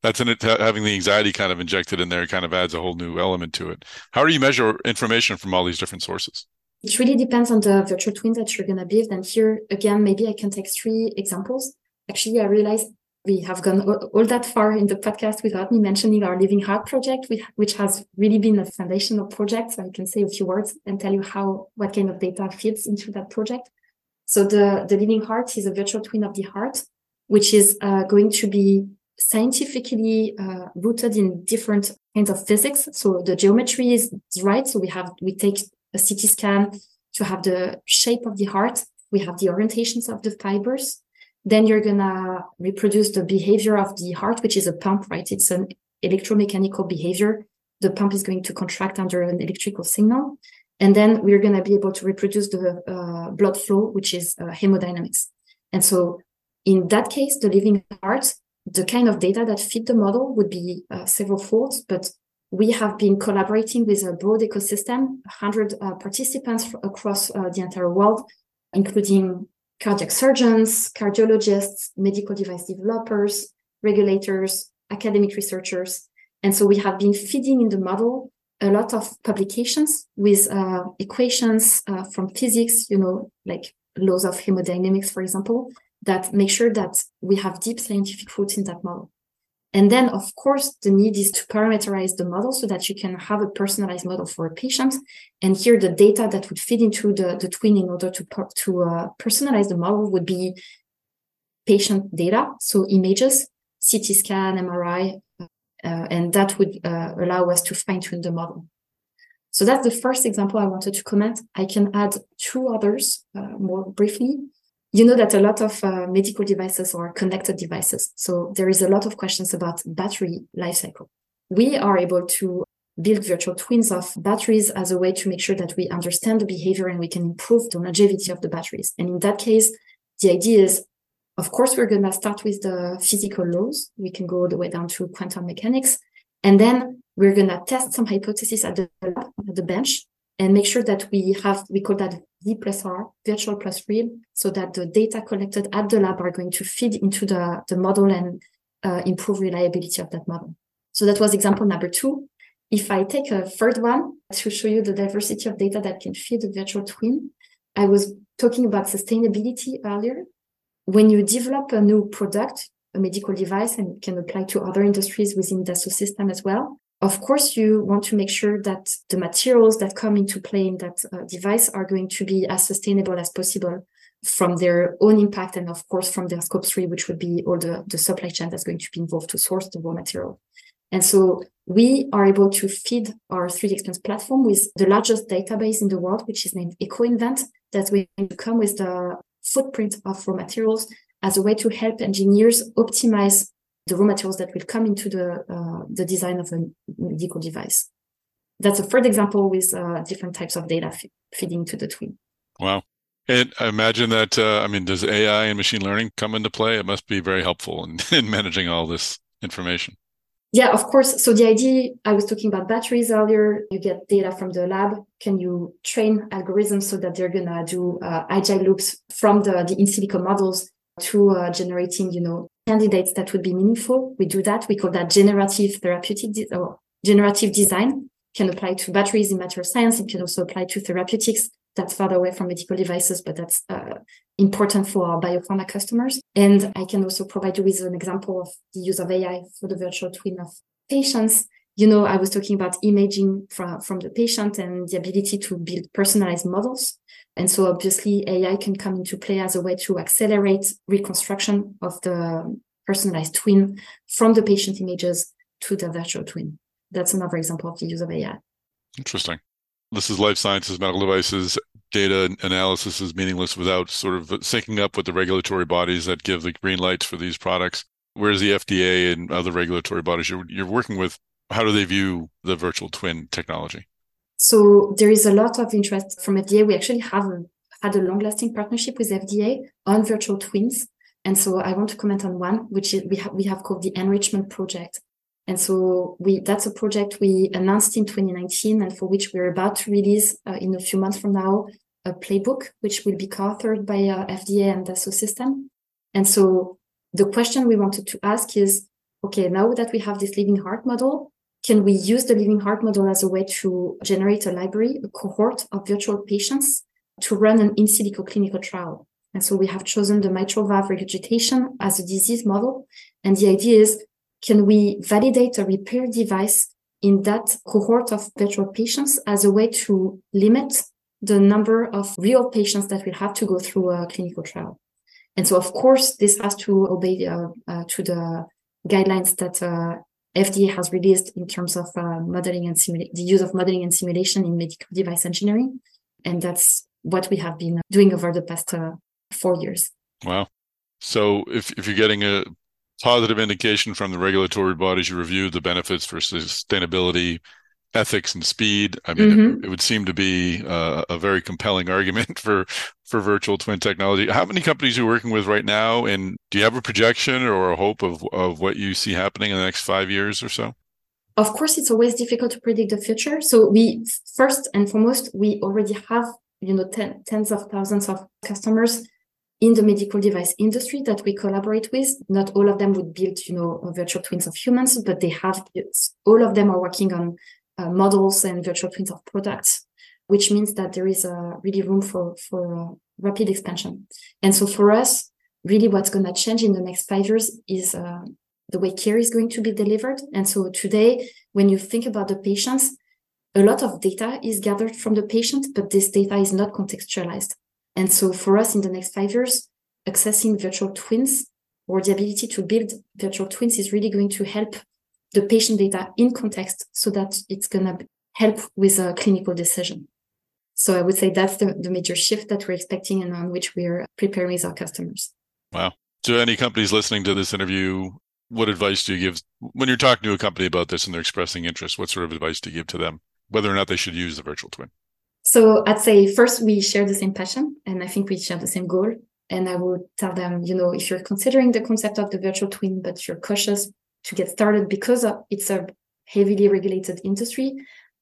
that's it having the anxiety kind of injected in there kind of adds a whole new element to it. How do you measure information from all these different sources? It really depends on the virtual twin that you're going to build. And here again, maybe I can take three examples. Actually, I realized we have gone all that far in the podcast without me mentioning our Living Heart project, which has really been a foundational project. So I can say a few words and tell you how, what kind of data fits into that project. So the, the Living Heart is a virtual twin of the heart, which is uh, going to be scientifically uh, rooted in different kinds of physics. So the geometry is right. So we have, we take a CT scan to have the shape of the heart. We have the orientations of the fibers. Then you're to reproduce the behavior of the heart, which is a pump, right? It's an electromechanical behavior. The pump is going to contract under an electrical signal. And then we're going to be able to reproduce the uh, blood flow, which is uh, hemodynamics. And so in that case, the living heart, the kind of data that fit the model would be uh, several folds, but we have been collaborating with a broad ecosystem, 100 uh, participants across uh, the entire world, including cardiac surgeons, cardiologists, medical device developers, regulators, academic researchers. And so we have been feeding in the model a lot of publications with uh, equations uh, from physics, you know, like laws of hemodynamics, for example, that make sure that we have deep scientific roots in that model. And then, of course, the need is to parameterize the model so that you can have a personalized model for a patient. And here, the data that would fit into the, the twin in order to, to uh, personalize the model would be patient data, so images, CT scan, MRI, uh, and that would uh, allow us to fine tune the model. So that's the first example I wanted to comment. I can add two others uh, more briefly you know that a lot of uh, medical devices are connected devices. So there is a lot of questions about battery life cycle. We are able to build virtual twins of batteries as a way to make sure that we understand the behavior and we can improve the longevity of the batteries. And in that case, the idea is, of course, we're going to start with the physical laws. We can go all the way down to quantum mechanics. And then we're going to test some hypotheses at the, at the bench and make sure that we have, we call that V plus R, virtual plus real, so that the data collected at the lab are going to feed into the, the model and uh, improve reliability of that model. So that was example number two. If I take a third one to show you the diversity of data that can feed a virtual twin, I was talking about sustainability earlier. When you develop a new product, a medical device, and can apply to other industries within the system as well, of course, you want to make sure that the materials that come into play in that uh, device are going to be as sustainable as possible from their own impact and of course from their scope three, which would be all the, the supply chain that's going to be involved to source the raw material. And so we are able to feed our 3D Experience platform with the largest database in the world, which is named EcoInvent, that's going to come with the footprint of raw materials as a way to help engineers optimize the raw materials that will come into the uh, the design of a medical device. That's a third example with uh, different types of data f- feeding to the twin. Wow. And I imagine that, uh, I mean, does AI and machine learning come into play? It must be very helpful in, in managing all this information. Yeah, of course. So the idea, I was talking about batteries earlier. You get data from the lab. Can you train algorithms so that they're going to do uh, agile loops from the, the in silico models to uh, generating, you know, candidates that would be meaningful. We do that. We call that generative therapeutic de- or generative design. Can apply to batteries in material science. It can also apply to therapeutics. that's further away from medical devices, but that's uh, important for our biopharma customers. And I can also provide you with an example of the use of AI for the virtual twin of patients. You know, I was talking about imaging from, from the patient and the ability to build personalized models. And so obviously AI can come into play as a way to accelerate reconstruction of the personalized twin from the patient images to the virtual twin. That's another example of the use of AI. Interesting. This is life sciences, medical devices. Data analysis is meaningless without sort of syncing up with the regulatory bodies that give the green lights for these products. Whereas the FDA and other regulatory bodies you're, you're working with, how do they view the virtual twin technology? So there is a lot of interest from FDA. We actually have had a long-lasting partnership with FDA on virtual twins. And so I want to comment on one, which is we have we have called the enrichment project. And so we that's a project we announced in 2019 and for which we're about to release uh, in a few months from now a playbook, which will be co-authored by uh, FDA and Dassault Systèmes. And so the question we wanted to ask is, okay, now that we have this living heart model, can we use the living heart model as a way to generate a library, a cohort of virtual patients to run an in silico clinical trial? And so we have chosen the mitral valve regurgitation as a disease model. And the idea is can we validate a repair device in that cohort of virtual patients as a way to limit the number of real patients that will have to go through a clinical trial? And so, of course, this has to obey uh, uh, to the guidelines that uh, FDA has released in terms of uh, modeling and simula- the use of modeling and simulation in medical device engineering. And that's what we have been doing over the past uh, four years. Wow. So if, if you're getting a positive indication from the regulatory bodies you review the benefits for sustainability ethics and speed. I mean mm-hmm. it, it, would seem to be uh, a very compelling argument for for virtual twin technology. How many companies are you working with right now? And do you have a projection or a hope of of what you see happening in the next five years or so? Of course it's always difficult to predict the future. So we first and foremost we already have you know ten, tens of thousands of customers in the medical device industry that we collaborate with. Not all of them would build, you know, virtual twins of humans, but they have all of them are working on uh, models and virtual twins of products, which means that there is a really room for for uh, rapid expansion. And so for us, really, what's going to change in the next five years is uh, the way care is going to be delivered. And so today, when you think about the patients, a lot of data is gathered from the patient, but this data is not contextualized. And so for us in the next five years, accessing virtual twins or the ability to build virtual twins is really going to help the patient data in context so that it's going to help with a clinical decision. So I would say that's the, the major shift that we're expecting and on which we're preparing with our customers. Wow. To any companies listening to this interview, what advice do you give when you're talking to a company about this and they're expressing interest? What sort of advice do you give to them, whether or not they should use the virtual twin? So I'd say first we share the same passion and I think we share the same goal. And I would tell them, you know, if you're considering the concept of the virtual twin, but you're cautious to get started because it's a heavily regulated industry,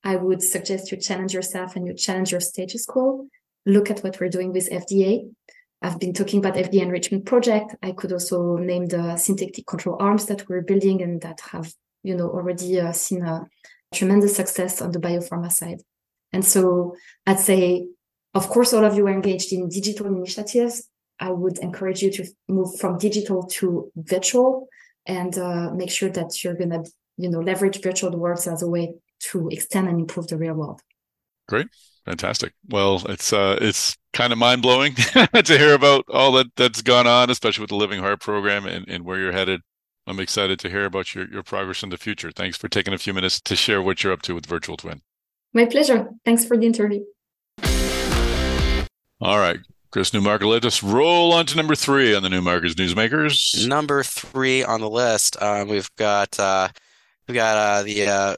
I would suggest you challenge yourself and you challenge your status quo. Look at what we're doing with FDA. I've been talking about FDA enrichment project. I could also name the synthetic control arms that we're building and that have, you know, already uh, seen a tremendous success on the biopharma side. And so I'd say, of course, all of you are engaged in digital initiatives. I would encourage you to move from digital to virtual and uh, make sure that you're going to, you know, leverage virtual worlds as a way to extend and improve the real world. Great. Fantastic. Well, it's uh, it's kind of mind blowing to hear about all that that's gone on, especially with the Living Heart program and, and where you're headed. I'm excited to hear about your, your progress in the future. Thanks for taking a few minutes to share what you're up to with Virtual Twin. My pleasure. Thanks for the interview. All right. Chris Newmarker, let us roll on to number three on the Newmarkers Newsmakers. Number three on the list, um, we've got uh, we've got uh, the uh,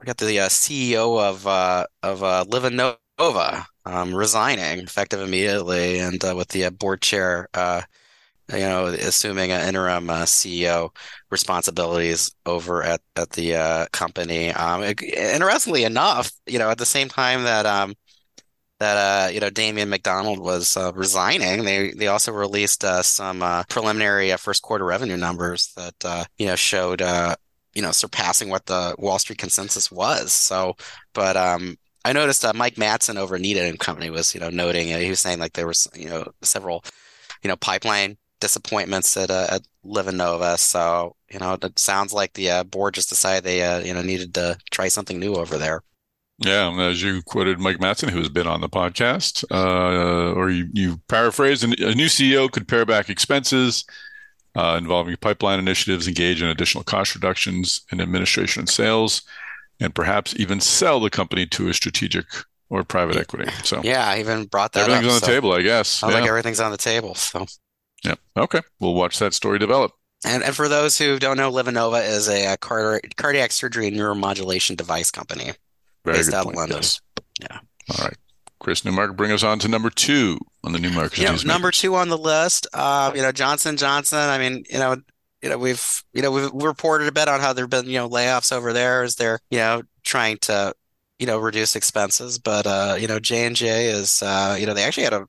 we got the uh, CEO of uh, of uh, LivaNova um, resigning effective immediately, and with the board chair you know, assuming an interim CEO responsibilities over at at the company. Um, interestingly enough, you know, at the same time that um, that uh, you know Damien McDonald was uh, resigning, they they also released uh, some uh, preliminary uh, first quarter revenue numbers that uh, you know showed you know surpassing what the Wall Street consensus was. So, but um, I noticed Mike Matson over Needham and Company was, you know, noting he was saying like there was, you know, several, you know, pipeline disappointments at uh, at LivaNova. So you know, it sounds like the board just decided they you know needed to try something new over there. Yeah, as you quoted Mike Matson, who has been on the podcast, uh, or you, you paraphrased, a new CEO could pare back expenses uh, involving pipeline initiatives, engage in additional cost reductions in administration and sales, and perhaps even sell the company to a strategic or private equity. So yeah, I even brought that. Everything's up, on the so table, I guess. Sounds yeah. like everything's on the table. So yeah, okay, we'll watch that story develop. And, and for those who don't know, LivaNova is a, a cardiac surgery and neuromodulation device company Very based good out of. Yeah. All right. Chris Newmark, bring us on to number two on the Newmark know, number two on the list, uh, you know, Johnson Johnson. I mean, you know, you know, we've you know we've reported a bit on how there've been you know layoffs over there as they're you know trying to you know reduce expenses, but uh, you know J and J is uh, you know they actually had a,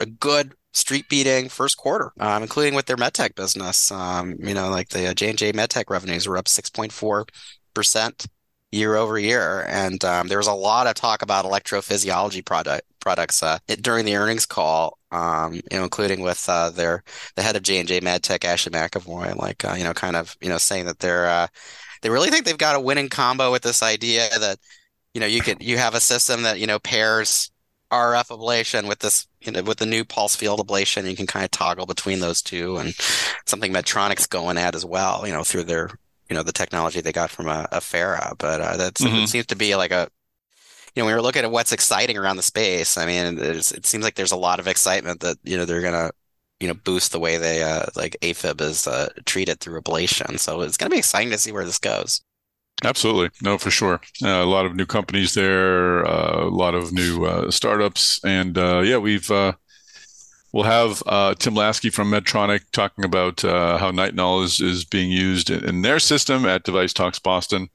a good street beating first quarter, um, including with their medtech business. Um, you know, like the J and J medtech revenues were up six point four percent year over year, and um, there was a lot of talk about electrophysiology product products uh, during the earnings call. Um, you know, including with uh, their the head of J and J MedTech, Ashley McEvoy, like uh, you know, kind of you know saying that they're uh, they really think they've got a winning combo with this idea that you know you could you have a system that you know pairs RF ablation with this you know with the new pulse field ablation. You can kind of toggle between those two, and something Medtronic's going at as well. You know, through their you know the technology they got from a, Affera, but uh, that's Mhm. it seems to be like a you know when you're looking at what's exciting around the space. I mean, it seems like there's a lot of excitement that you know they're gonna you know boost the way they uh, like AFib is uh, treated through ablation. So it's gonna be exciting to see where this goes. Absolutely. No, for sure. Uh, a lot of new companies there, uh, a lot of new uh, startups. And uh, yeah, we've, uh, we'll have uh, Tim Laske from Medtronic talking about uh, how Nitinol is, is being used in, in their system at Device Talks Boston.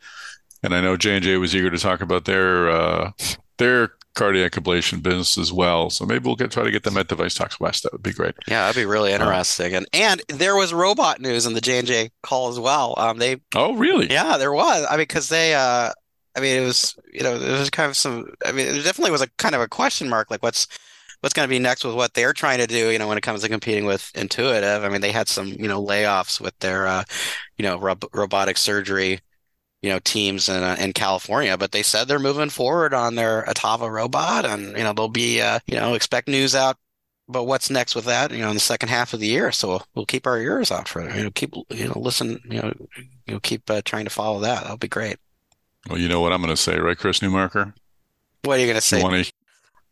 And I know J&J was eager to talk about their, uh, their cardiac ablation business as well. So maybe we'll get try to get them at Device Talks West. That would be great. Yeah, that'd be really interesting. And and there was robot news in the J and J call as well. Um, they Oh, really? Yeah, there was. I mean, because they, uh, I mean, it was, you know, there was kind of some, I mean, there definitely was a kind of a question mark, like what's, what's going to be next with what they're trying to do, you know, when it comes to competing with Intuitive. I mean, they had some, you know, layoffs with their, uh, you know, rob robotic surgery, you know, teams in, uh, in California, but they said they're moving forward on their Ottava robot and, you know, there'll be, uh, you know, expect news out but what's next with that, you know, in the second half of the year. So we'll, we'll keep our ears out for it, you know, keep, you know, listen, you know, you know, keep uh, trying to follow that. That'll be great. Well, you know what I'm going to say, right, Chris Newmarker? What are you going to If you say? want to,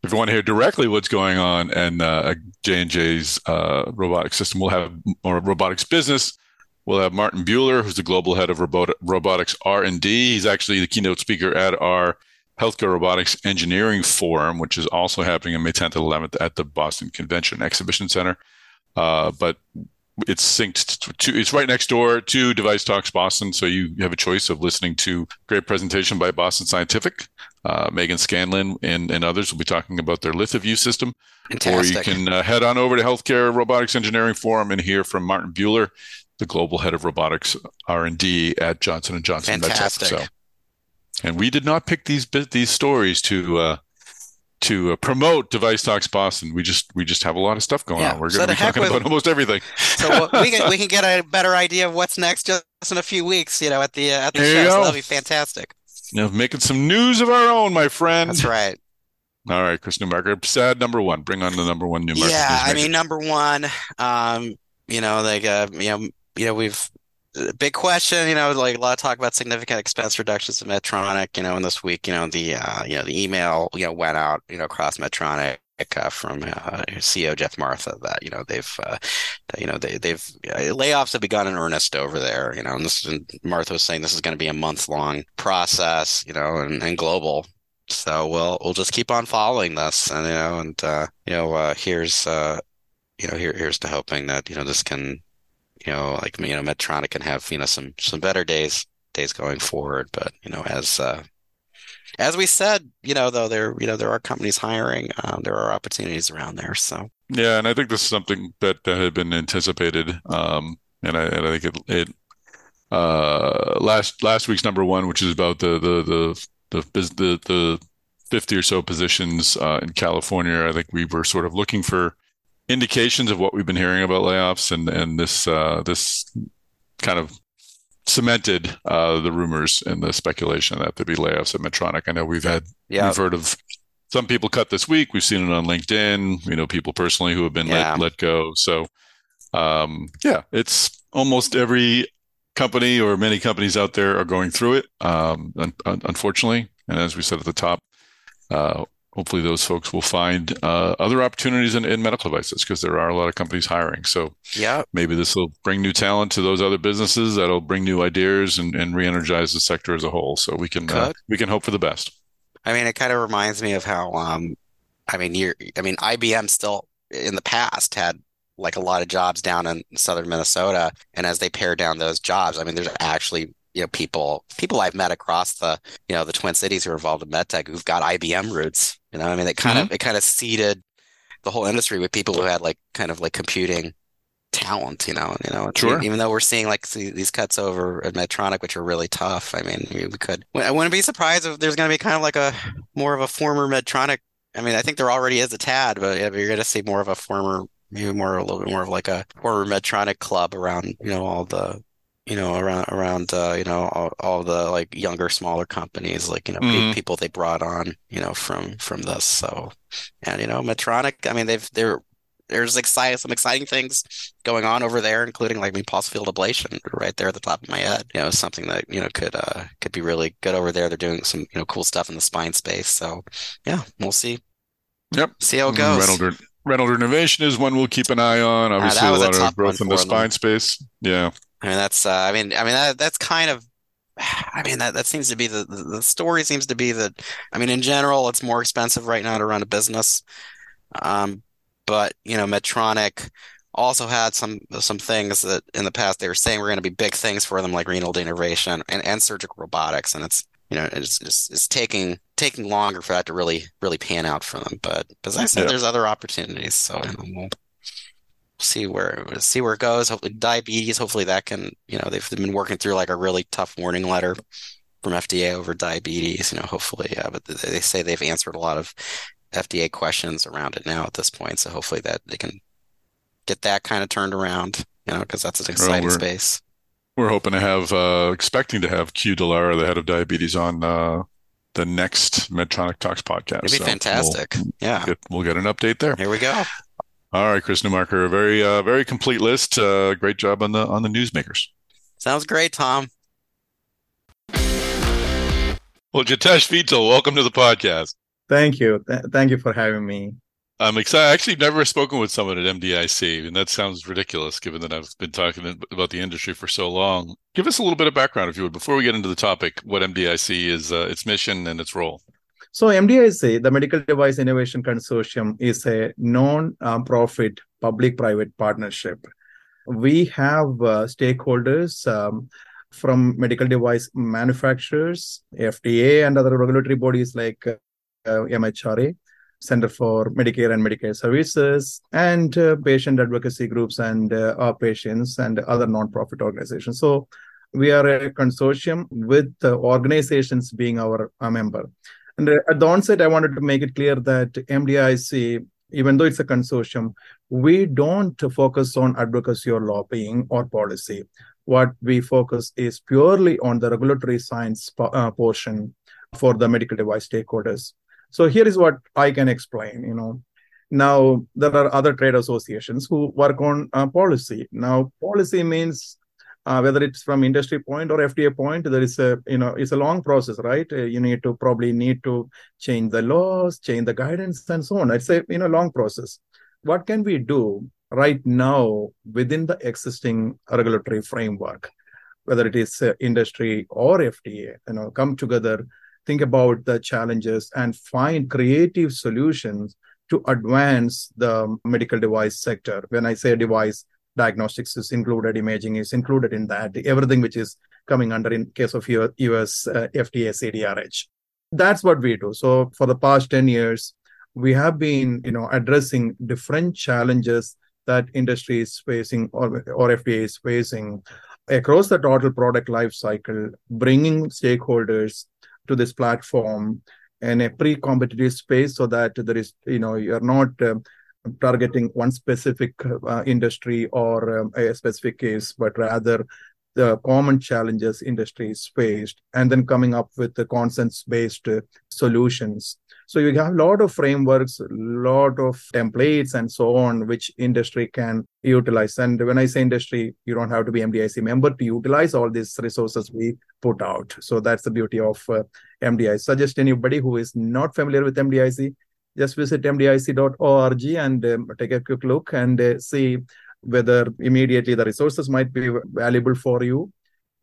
if you want to hear directly what's going on and uh, J&J's uh, robotic system, we'll have or robotics business. We'll have Martin Bueller, who's the global head of robot- robotics R&D. He's actually the keynote speaker at our Healthcare Robotics Engineering Forum, which is also happening on May 10th and 11th at the Boston Convention Exhibition Center. Uh, but it's synced to, it's right next door to Device Talks Boston. So you have a choice of listening to great presentation by Boston Scientific. Uh, Megan Scanlon and, and others will be talking about their LithoVue system. Or you can uh, head on over to Healthcare Robotics Engineering Forum and hear from Martin Bueller, the global head of robotics R&D at Johnson and Johnson MedTech. Fantastic. So, and we did not pick these these stories to uh, to uh, promote Device Talks Boston. We just we just have a lot of stuff going Yeah, on. We're so going to be talking with- about almost everything. So we can we can get a better idea of what's next just in a few weeks, you know, at the uh, at the There show. So that'll be fantastic. Know, making some news of our own, my friend. That's right. All right, Chris Newmarker. Sad number one. Bring on the number one Newmarker. Yeah, I mean, number one, um, you know, like uh, you know, you know, we've big question, you know, like a lot of talk about significant expense reductions in Medtronic, you know, and this week, you know, the uh, you know, the email, you know, went out, you know, across Medtronic uh, from uh, CEO Geoff Martha that, you know, they've uh, you know, they they've uh, layoffs have begun in earnest over there, you know, and this and Martha was saying this is going to be a month long process, you know, and, and global. So we'll we'll just keep on following this, and you know, and uh, you know, uh, here's uh, you know, here here's to hoping that you know this can, you know, like you know, Medtronic can have you know some some better days days going forward. But you know, as uh, as we said, you know, though there you know there are companies hiring, um, there are opportunities around there. So Yeah, and I think this is something that uh, had been anticipated. Um, and I, and I think it, it uh, last last week's number one, which is about the the the the the, the 50 or so positions uh, in California. I think we were sort of looking for indications of what we've been hearing about layoffs, and and this uh, this kind of cemented uh, the rumors and the speculation that there'd be layoffs at Medtronic. I know we've had yeah. we've heard of some people cut this week. We've seen it on LinkedIn. You know, people personally who have been yeah. let let go. So, um, yeah, it's almost every company or many companies out there are going through it. Um, un- unfortunately, and as we said at the top, uh, hopefully those folks will find uh, other opportunities in, in medical devices because there are a lot of companies hiring. So yeah, maybe this will bring new talent to those other businesses. That'll bring new ideas and, and re-energize the sector as a whole. So we can uh, we can hope for the best. I mean, it kind of reminds me of how um, I mean, you're I mean, IBM still in the past had like a lot of jobs down in southern Minnesota, and as they pare down those jobs, I mean, there's actually you know people people I've met across the you know the Twin Cities who are involved in medtech who've got IBM roots. You know, I mean, it kind mm-hmm. of it kind of seeded the whole industry with people who had like kind of like computing talent. You know, you know, sure. Even though we're seeing like these cuts over at Medtronic, which are really tough. I mean, we could. I wouldn't be surprised if there's going to be kind of like a more of a former Medtronic. I mean, I think there already is a tad, but you're going to see more of a former maybe more a little bit more of like a former Medtronic club around you know all the you know around around uh, you know all, all the like younger smaller companies like you know mm-hmm. people they brought on you know from from this so and you know Medtronic I mean they've they're there's exciting some exciting things going on over there including like I mean pulse field ablation right there at the top of my head you know something that you know could uh could be really good over there. They're doing some you know cool stuff in the spine space so yeah we'll see. Yep. See how it goes. Reynolds, renal denervation is one we'll keep an eye on. Ah, obviously uh, a lot a of growth in the spine space. Yeah I mean, that's, uh, I mean, I mean, that, that's kind of, I mean, that, that seems to be the, the story seems to be that, I mean, in general, it's more expensive right now to run a business. Um, but, you know, Medtronic also had some, some things that in the past they were saying were going to be big things for them, like renal denervation and, and surgical robotics. And it's, you know, it's, it's, it's taking, taking longer for that to really, really pan out for them. But as I said, yeah. there's other opportunities. So you know, we'll, see where see where it goes. Hopefully, diabetes. Hopefully, that can you know they've been working through like a really tough warning letter from FDA over diabetes. You know, hopefully, yeah. But they say they've answered a lot of FDA questions around it now at this point. So hopefully that they can get that kind of turned around. You know, because that's an exciting well, space. We're hoping to have, uh, expecting to have Que Dallara, the head of diabetes, on uh, the next Medtronic Talks podcast. It'd be so fantastic. We'll, yeah, get, we'll get an update there. Here we go. All right, Chris Newmarker, a very uh, very complete list. Uh, great job on the on the newsmakers. Sounds great, Tom. Well, Jithesh Veetil, welcome to the podcast. Thank you. Th- thank you for having me. I'm excited. I actually never spoken with someone at MDIC, and that sounds ridiculous given that I've been talking about the industry for so long. Give us a little bit of background, if you would, before we get into the topic, what MDIC is, uh, its mission and its role. So MDIC, the Medical Device Innovation Consortium, is a non-profit public-private partnership. We have uh, stakeholders um, from medical device manufacturers, FDA, and other regulatory bodies like uh, MHRA, Center for Medicare and Medicare Services, and uh, patient advocacy groups and uh, our patients and other non-profit organizations. So we are a consortium with organizations being our member. And uh, at the onset, I wanted to make it clear that MDIC, even though it's a consortium, we don't focus on advocacy or lobbying or policy. What we focus is purely on the regulatory science uh, portion for the medical device stakeholders. So here is what I can explain. You know, now there are other trade associations who work on uh, policy. Now policy means uh, whether it's from industry point or FDA point, there is a you know it's a long process, right? Uh, you need to probably need to change the laws, change the guidance, and so on. It's a you know long process. What can we do right now within the existing regulatory framework, whether it is uh, industry or FDA? You know, come together, think about the challenges, and find creative solutions to advance the medical device sector. When I say device, diagnostics is included, imaging is included in that, everything which is coming under in case of US uh, FDA CDRH. That's what we do. So for the past 10 years, we have been, you know, addressing different challenges that industry is facing or, or FDA is facing across the total product life cycle, bringing stakeholders to this platform in a pre-competitive space so that there is you know you're not um, targeting one specific uh, industry or um, a specific case but rather the common challenges industries faced and then coming up with the consensus based uh, solutions. So you have a lot of frameworks a lot of templates and so on which industry can utilize. And when i say industry you don't have to be mdic member to utilize all these resources we put out. So that's the beauty of uh, mdic suggest anybody who is not familiar with mdic just visit mdic.org and um, take a quick look and uh, see whether immediately the resources might be valuable for you.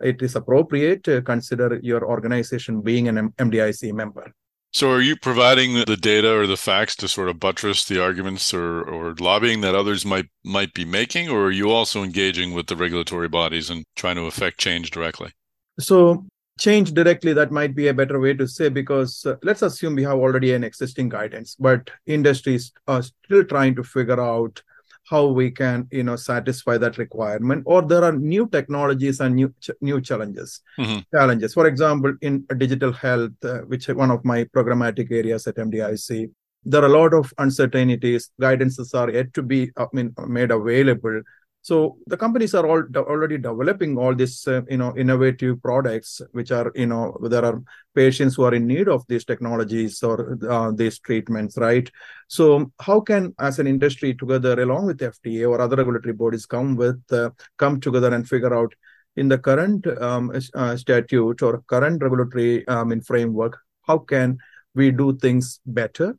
It is appropriate to consider your organization being an MDIC member. So, are you providing the data or the facts to sort of buttress the arguments or, or lobbying that others might might be making, or are you also engaging with the regulatory bodies and trying to affect change directly? So, change directly that might be a better way to say because uh, let's assume we have already an existing guidance, but industries are still trying to figure out how we can you know satisfy that requirement or there are new technologies and new ch- new challenges. Mm-hmm. challenges. For example in digital health uh, which is one of my programmatic areas at mdic there are a lot of uncertainties. Guidances are yet to be I mean, made available so the companies are all already developing all these uh, you know innovative products which are you know there are patients who are in need of these technologies or uh, these treatments right? So how can as an industry together along with fda or other regulatory bodies come with uh, come together and figure out in the current um, uh, statute or current regulatory um, in framework how can we do things better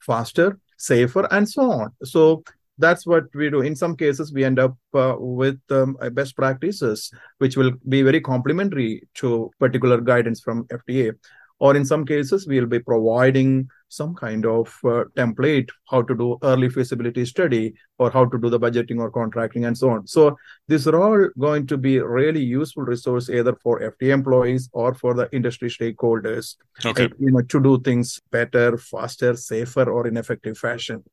faster safer and so on? So that's what we do. In some cases we end up uh, with um, best practices which will be very complementary to particular guidance from fda or in some cases we'll be providing some kind of uh, template how to do early feasibility study or how to do the budgeting or contracting and so on. So these are all going to be really useful resource either for fda employees or for the industry stakeholders. Okay. you know to do things better faster safer or in effective fashion.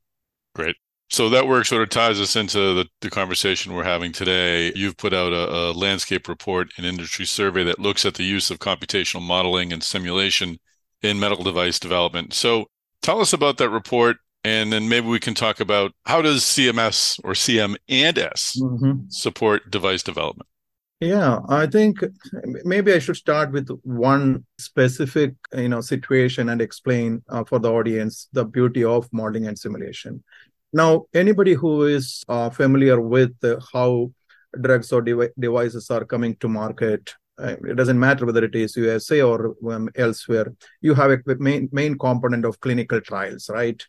Great so that work sort of ties us into the, the conversation we're having today. You've put out a, a, landscape report, an industry survey that looks at the use of computational modeling and simulation in medical device development. So tell us about that report, and then maybe we can talk about how does CMS or CM and S mm-hmm. support device development. Yeah, I think maybe I should start with one specific, you know, situation and explain uh, for the audience the beauty of modeling and simulation. Now, anybody who is uh, familiar with uh, how drugs or dev- devices are coming to market, uh, it doesn't matter whether it is USA or um, elsewhere, you have a main, main component of clinical trials, right?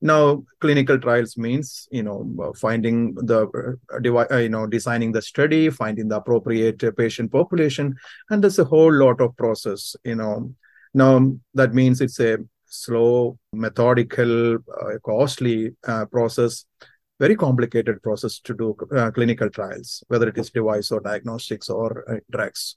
Now, clinical trials means you know finding the uh, devi- uh, you know designing the study, finding the appropriate patient population, and there's a whole lot of process. You know, now that means it's a slow, methodical, uh, costly uh, process, very complicated process to do uh, clinical trials, whether it is device or diagnostics or uh, drugs.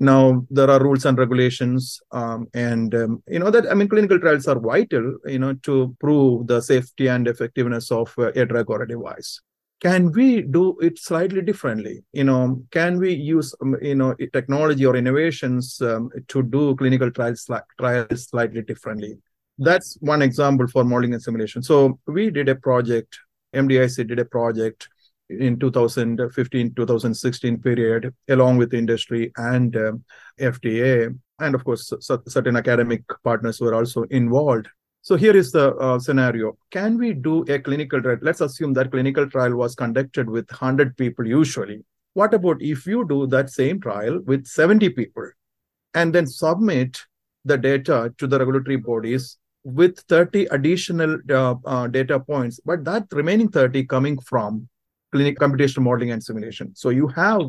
Now there are rules and regulations, um, and um, you know that I mean clinical trials are vital, you know, to prove the safety and effectiveness of uh, a drug or a device can we do it slightly differently? You know can we use um, you know technology or innovations um, to do clinical trials trials slightly differently? That's one example for modeling and simulation. So we did a project mdic did a project in 2015 2016 period along with industry and um, fda and of course certain academic partners were also involved so here is the uh, scenario. Can we do a clinical trial? Let's assume that clinical trial was conducted with 100 people usually. What about if you do that same trial with 70 people and then submit the data to the regulatory bodies with 30 additional uh, uh, data points, but that remaining 30 coming from clinic computational modeling and simulation. So you have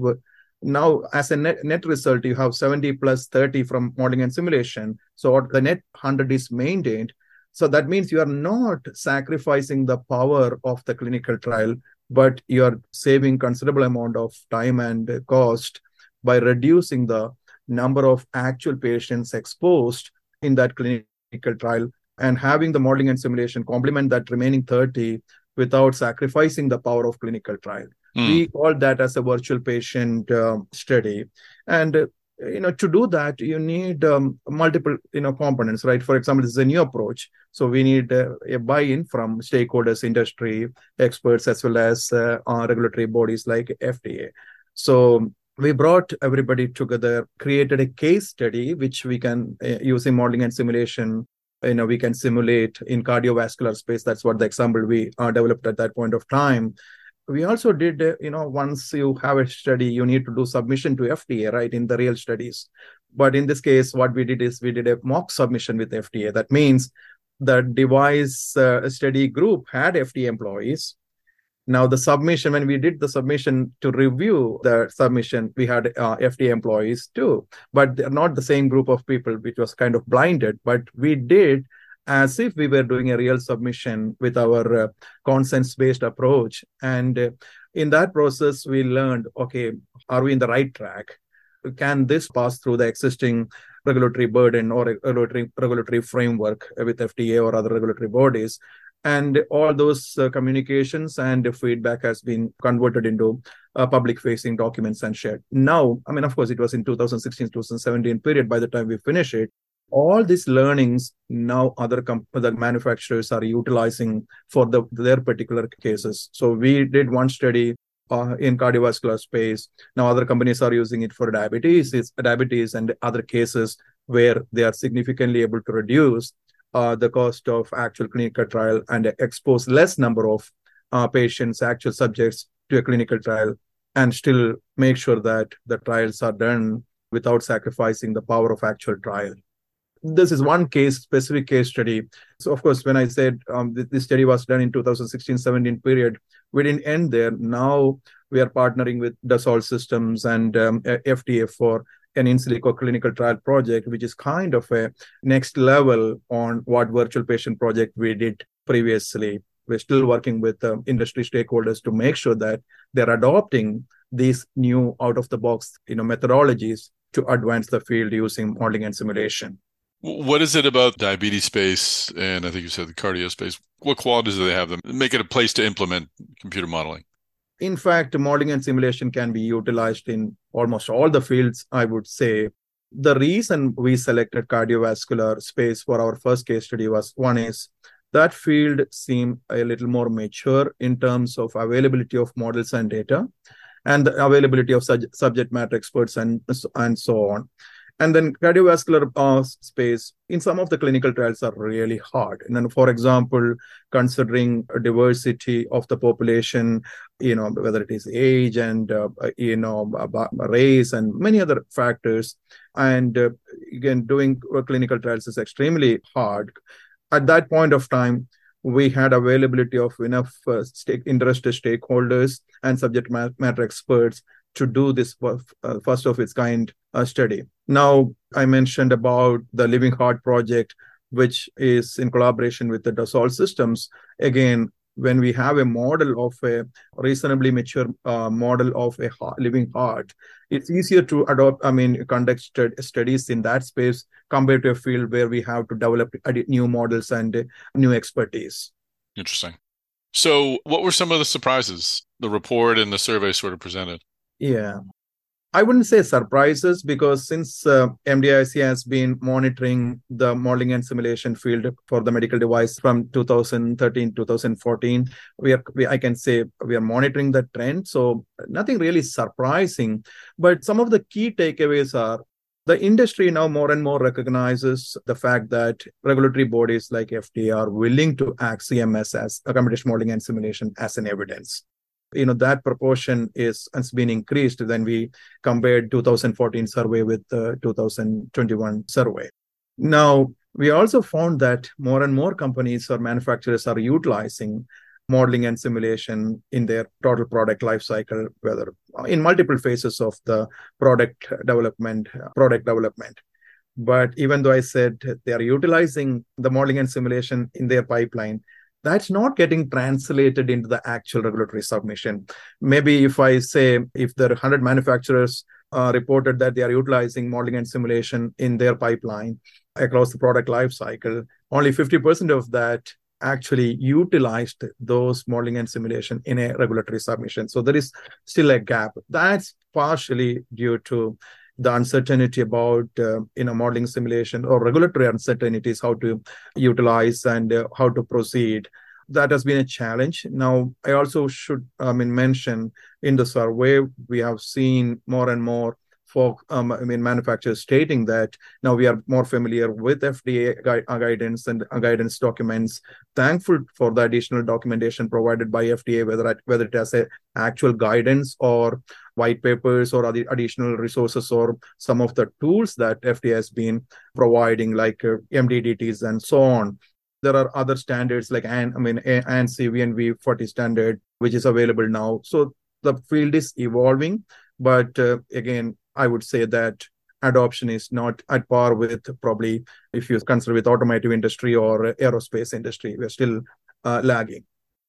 now as a net, net result, you have 70 plus 30 from modeling and simulation. So the net 100 is maintained so that means you are not sacrificing the power of the clinical trial, but you are saving considerable amount of time and cost by reducing the number of actual patients exposed in that clinical trial and having the modeling and simulation complement that remaining 30 without sacrificing the power of clinical trial. Mm. We call that as a virtual patient uh, study. And you know to do that you need um, multiple you know components right? For example this is a new approach. So we need uh, a buy-in from stakeholders industry experts as well as uh, regulatory bodies like fda so we brought everybody together created a case study which we can uh, using modeling and simulation you know we can simulate in cardiovascular space. That's what the example we uh, developed at that point of time we also did uh, you know once you have a study you need to do submission to fda right in the real studies. But in this case what we did is we did a mock submission with fda that means the device uh, study group had fda employees. Now the submission when we did the submission to review the submission we had uh, fda employees too. But they're not the same group of people which was kind of blinded. But we did as if we were doing a real submission with our uh, consents based approach. And uh, in that process we learned okay are we in the right track? Can this pass through the existing regulatory burden or regulatory regulatory framework with fda or other regulatory bodies? And all those uh, communications and feedback has been converted into uh, public facing documents and shared. Now i mean of course it was in 2016 2017 period by the time we finish it all these learnings now other comp- the manufacturers are utilizing for the their particular cases. So we did one study uh, in cardiovascular space. Now other companies are using it for diabetes it's diabetes and other cases where they are significantly able to reduce uh, the cost of actual clinical trial and expose less number of uh, patients actual subjects to a clinical trial and still make sure that the trials are done without sacrificing the power of actual trial this is one case specific case study. So of course when i said um, this study was done in 2016-17 period we didn't end there. Now we are partnering with Dassault Systèmes and um, fda for an in silico clinical trial project which is kind of a next level on what virtual patient project we did previously. We're still working with um, industry stakeholders to make sure that they're adopting these new out of the box you know methodologies to advance the field using modeling and simulation what is it about diabetes space and I think you said the cardio space? What qualities do they have that make it a place to implement computer modeling? In fact, modeling and simulation can be utilized in almost all the fields, I would say. The reason we selected cardiovascular space for our first case study was one is that field seemed a little more mature in terms of availability of models and data and the availability of subject matter experts and, and so on and then cardiovascular uh, space in some of the clinical trials are really hard. And then for example considering diversity of the population you know whether it is age and uh, you know race and many other factors. And uh, again doing clinical trials is extremely hard. At that point of time we had availability of enough uh, stake, interested stakeholders and subject matter experts to do this uh, first of its kind uh, study. Now, I mentioned about the Living Heart project, which is in collaboration with the Dassault Systèmes. Again, when we have a model of a reasonably mature uh, model of a heart, living heart, it's easier to adopt, I mean, conduct studies in that space compared to a field where we have to develop new models and new expertise. Interesting. So, what were some of the surprises the report and the survey sort of presented? Yeah. I wouldn't say surprises because since uh, MDIC has been monitoring the modeling and simulation field for the medical device from 2013 2014, we are we, I can say we are monitoring the trend. So nothing really surprising, but some of the key takeaways are the industry now more and more recognizes the fact that regulatory bodies like FDA are willing to act CMS as a modeling and simulation as an evidence you know that proportion is has been increased when we compared 2014 survey with the 2021 survey. Now we also found that more and more companies or manufacturers are utilizing modeling and simulation in their total product life cycle whether in multiple phases of the product development product development. But even though i said they are utilizing the modeling and simulation in their pipeline that's not getting translated into the actual regulatory submission. Maybe if I say if there are 100 manufacturers uh, reported that they are utilizing modeling and simulation in their pipeline across the product life cycle, only 50% of that actually utilized those modeling and simulation in a regulatory submission. So there is still a gap. That's partially due to the uncertainty about uh, you know modeling simulation or regulatory uncertainties, how to utilize and uh, how to proceed. That has been a challenge. Now, I also should I mean mention in the survey we have seen more and more for um, I mean manufacturers stating that now we are more familiar with FDA gui- uh, guidance and uh, guidance documents. Thankful for the additional documentation provided by FDA, whether whether it has a actual guidance or white papers or other additional resources or some of the tools that FDA has been providing, like uh, MDDTs and so on. There are other standards like AN, I mean ANSI VNV 40 standard, which is available now. So the field is evolving, but uh, again, I would say that adoption is not at par with probably if you consider with automotive industry or aerospace industry, we're still uh, lagging.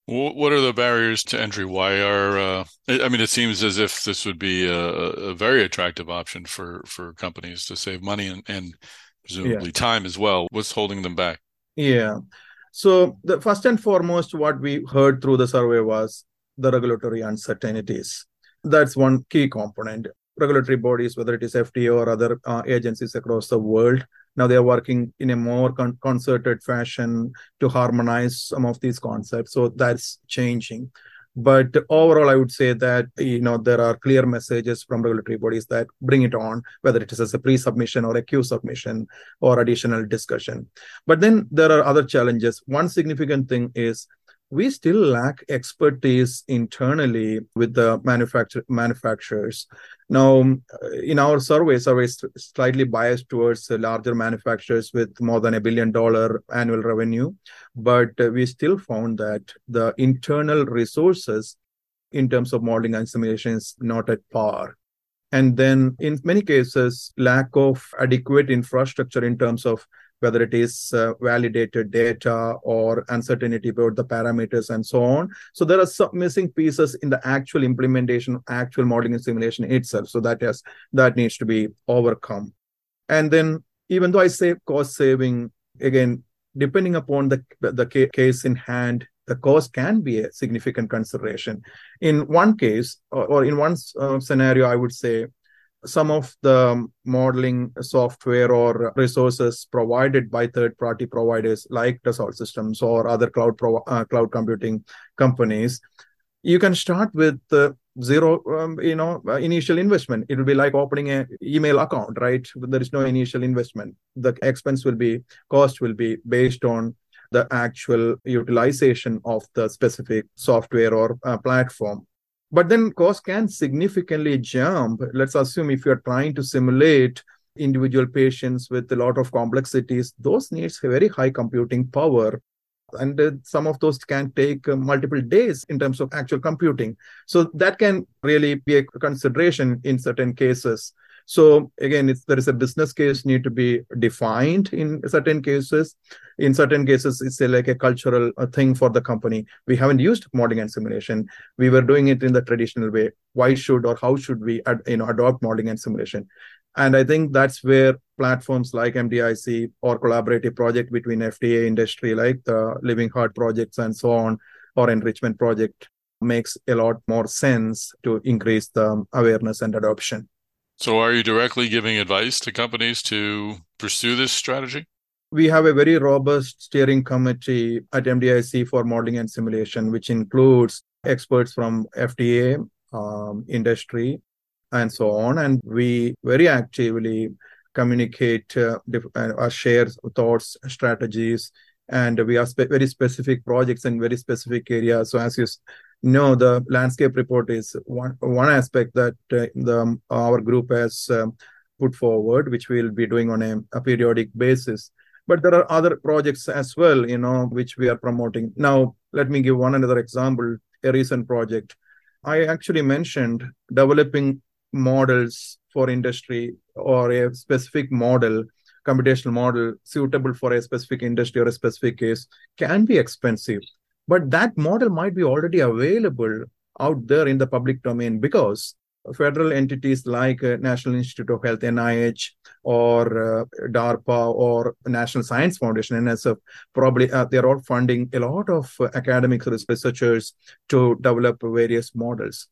What are the barriers to entry? Why are uh, I mean, it seems as if this would be a, a, very attractive option for for companies to save money and, and presumably yeah. time as well. What's holding them back? Yeah. So the first and foremost, what we heard through the survey was the regulatory uncertainties. That's one key component regulatory bodies, whether it is FDA or other uh, agencies across the world. Now they are working in a more con- concerted fashion to harmonize some of these concepts. So that's changing. But overall, I would say that you know there are clear messages from regulatory bodies that bring it on, whether it is as a pre-submission or a Q-submission or additional discussion. But then there are other challenges. One significant thing is we still lack expertise internally with the manufacture, manufacturers. Now, in our survey, survey is slightly biased towards larger manufacturers with more than a billion dollar annual revenue, but we still found that the internal resources in terms of modeling and simulation is not at par. And then, in many cases, lack of adequate infrastructure in terms of whether it is uh, validated data or uncertainty about the parameters and so on. So there are some missing pieces in the actual implementation, actual modeling and simulation itself. So that has that needs to be overcome. And then even though I say cost saving, again, depending upon the the case in hand, the cost can be a significant consideration. In one case, or, or in one uh, scenario, I would say some of the modeling software or resources provided by third party providers like Dassault Systèmes or other cloud pro- uh, cloud computing companies. You can start with uh, zero um, you know uh, initial investment. It will be like opening an email account right? There is no initial investment. The expense will be cost will be based on the actual utilization of the specific software or uh, platform but then cost can significantly jump. Let's assume if you're trying to simulate individual patients with a lot of complexities, those needs very high computing power. And uh, some of those can take uh, multiple days in terms of actual computing. So that can really be a consideration in certain cases. So again, if there is a business case need to be defined in certain cases. In certain cases, it's a, like a cultural a thing for the company. We haven't used modeling and simulation. We were doing it in the traditional way. Why should or how should we ad, you know adopt modeling and simulation? And I think that's where platforms like MDIC or collaborative project between FDA industry, like the Living Heart projects and so on, or enrichment project makes a lot more sense to increase the awareness and adoption. So, are you directly giving advice to companies to pursue this strategy? We have a very robust steering committee at MDIC for modeling and simulation, which includes experts from FDA, um, industry, and so on. And we very actively communicate, uh, uh, share thoughts, strategies, and we have spe- very specific projects in very specific areas. So, as you no, the landscape report is one one aspect that uh, the our group has um, put forward, which we'll be doing on a, a, periodic basis. But there are other projects as well, you know, which we are promoting. Now, let me give one another example. A recent project, I actually mentioned developing models for industry or a specific model computational model suitable for a specific industry or a specific case can be expensive but that model might be already available out there in the public domain because federal entities like uh, National Institute of Health, NIH, or uh, DARPA, or National Science Foundation, NSF, probably uh, they're all funding a lot of uh, academic researchers to develop various models.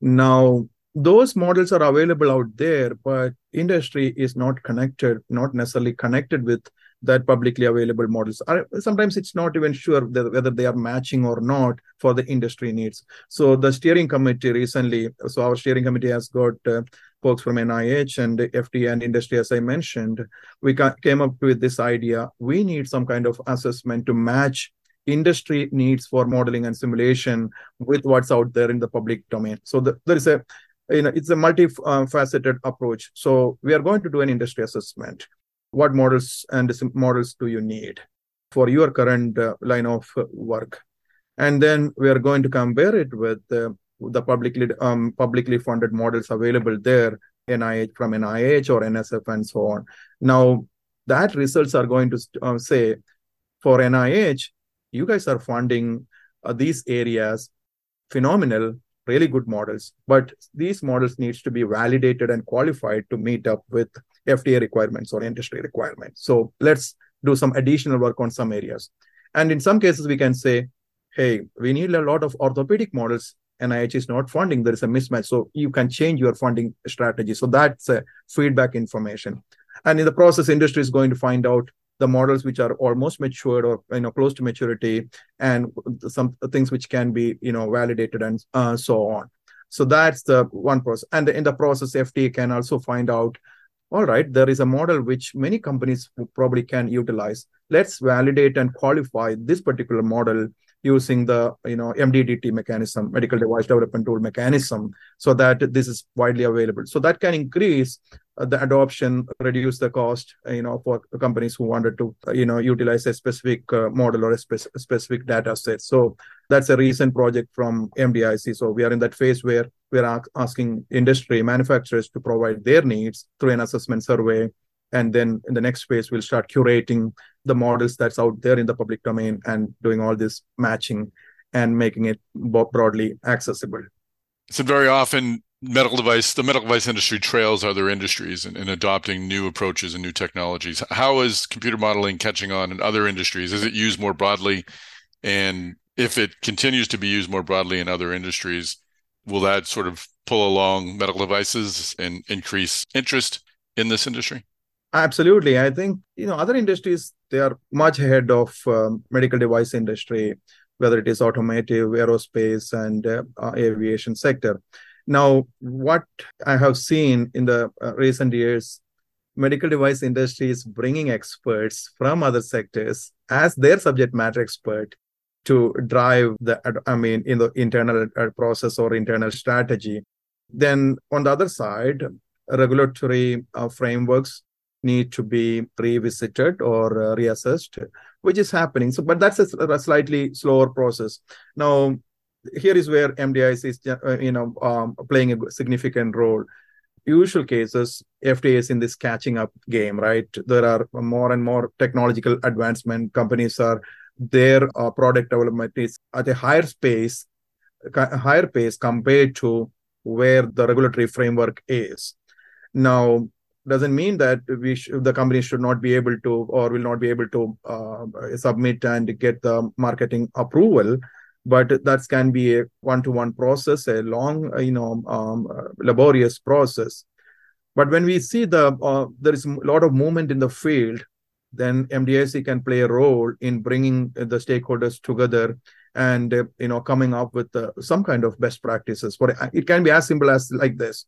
Now, those models are available out there, but industry is not connected, not necessarily connected with that publicly available models. Are sometimes it's not even sure whether they are matching or not for the industry needs. So the steering committee recently, so our steering committee has got uh, folks from NIH and FDA and industry, as I mentioned. We came up with this idea. We need some kind of assessment to match industry needs for modeling and simulation with what's out there in the public domain. So the, there is a you know it's a multifaceted approach so we are going to do an industry assessment what models and models do you need for your current uh, line of work? And then we are going to compare it with uh, the publicly um, publicly funded models available there nih from nih or nsf and so on. Now that results are going to uh, say for nih you guys are funding uh, these areas phenomenal really good models. But these models needs to be validated and qualified to meet up with fda requirements or industry requirements. So let's do some additional work on some areas. And in some cases we can say hey we need a lot of orthopedic models. Nih is not funding. There is a mismatch. So you can change your funding strategy. So that's feedback information. And in the process industry is going to find out the models which are almost matured or you know close to maturity and some things which can be you know validated and uh, so on. So that's the one process. And in the process fda can also find out all right there is a model which many companies probably can utilize. Let's validate and qualify this particular model using the you know mddt mechanism medical device development tool mechanism so that this is widely available. So that can increase uh, the adoption reduce the cost you know for companies who wanted to uh, you know utilize a specific uh, model or a, spe- specific data set. So that's a recent project from mdic so we are in that phase where we're asking industry manufacturers to provide their needs through an assessment survey and then in the next phase we'll start curating the models that's out there in the public domain and doing all this matching and making it broadly accessible. So very often medical device the medical device industry trails other industries in, in, adopting new approaches and new technologies. How is computer modeling catching on in other industries? Is it used more broadly? And if it continues to be used more broadly in other industries will that sort of pull along medical devices and increase interest in this industry absolutely i think you know other industries they are much ahead of um, medical device industry whether it is automotive aerospace and uh, uh, aviation sector now, what I have seen in the uh, recent years, medical device industry is bringing experts from other sectors as their subject matter expert to drive the, I mean, in the internal uh, process or internal strategy. Then on the other side, regulatory uh, frameworks need to be revisited or uh, reassessed, which is happening. So, but that's a, a slightly slower process. Now, here is where MDIC is, uh, you know, um, playing a significant role. Usual cases, FDA is in this catching up game, right? There are more and more technological advancement. Companies are their uh, product development is at a higher pace, higher pace compared to where the regulatory framework is. Now, doesn't mean that we sh- the company should not be able to or will not be able to uh, submit and get the marketing approval but that can be a one-to-one process, a long, you know, um, laborious process. But when we see the uh, there is a lot of movement in the field, then MDIC can play a role in bringing the stakeholders together and uh, you know coming up with uh, some kind of best practices. For it can be as simple as like this: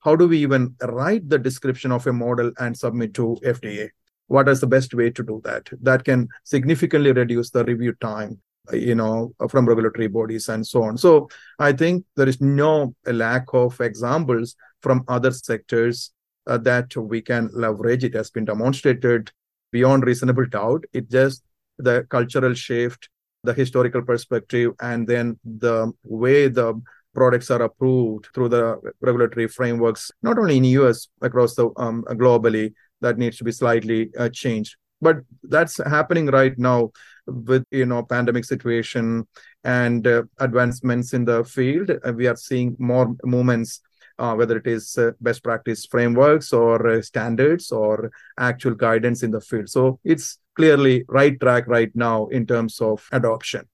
How do we even write the description of a model and submit to FDA? What is the best way to do that? That can significantly reduce the review time you know from regulatory bodies and so on so i think there is no lack of examples from other sectors uh, that we can leverage it has been demonstrated beyond reasonable doubt it just the cultural shift the historical perspective and then the way the products are approved through the regulatory frameworks not only in us across the um, globally that needs to be slightly uh, changed. But that's happening right now with you know pandemic situation and uh, advancements in the field. Uh, we are seeing more movements uh, whether it is uh, best practice frameworks or uh, standards or actual guidance in the field. So it's clearly right track right now in terms of adoption.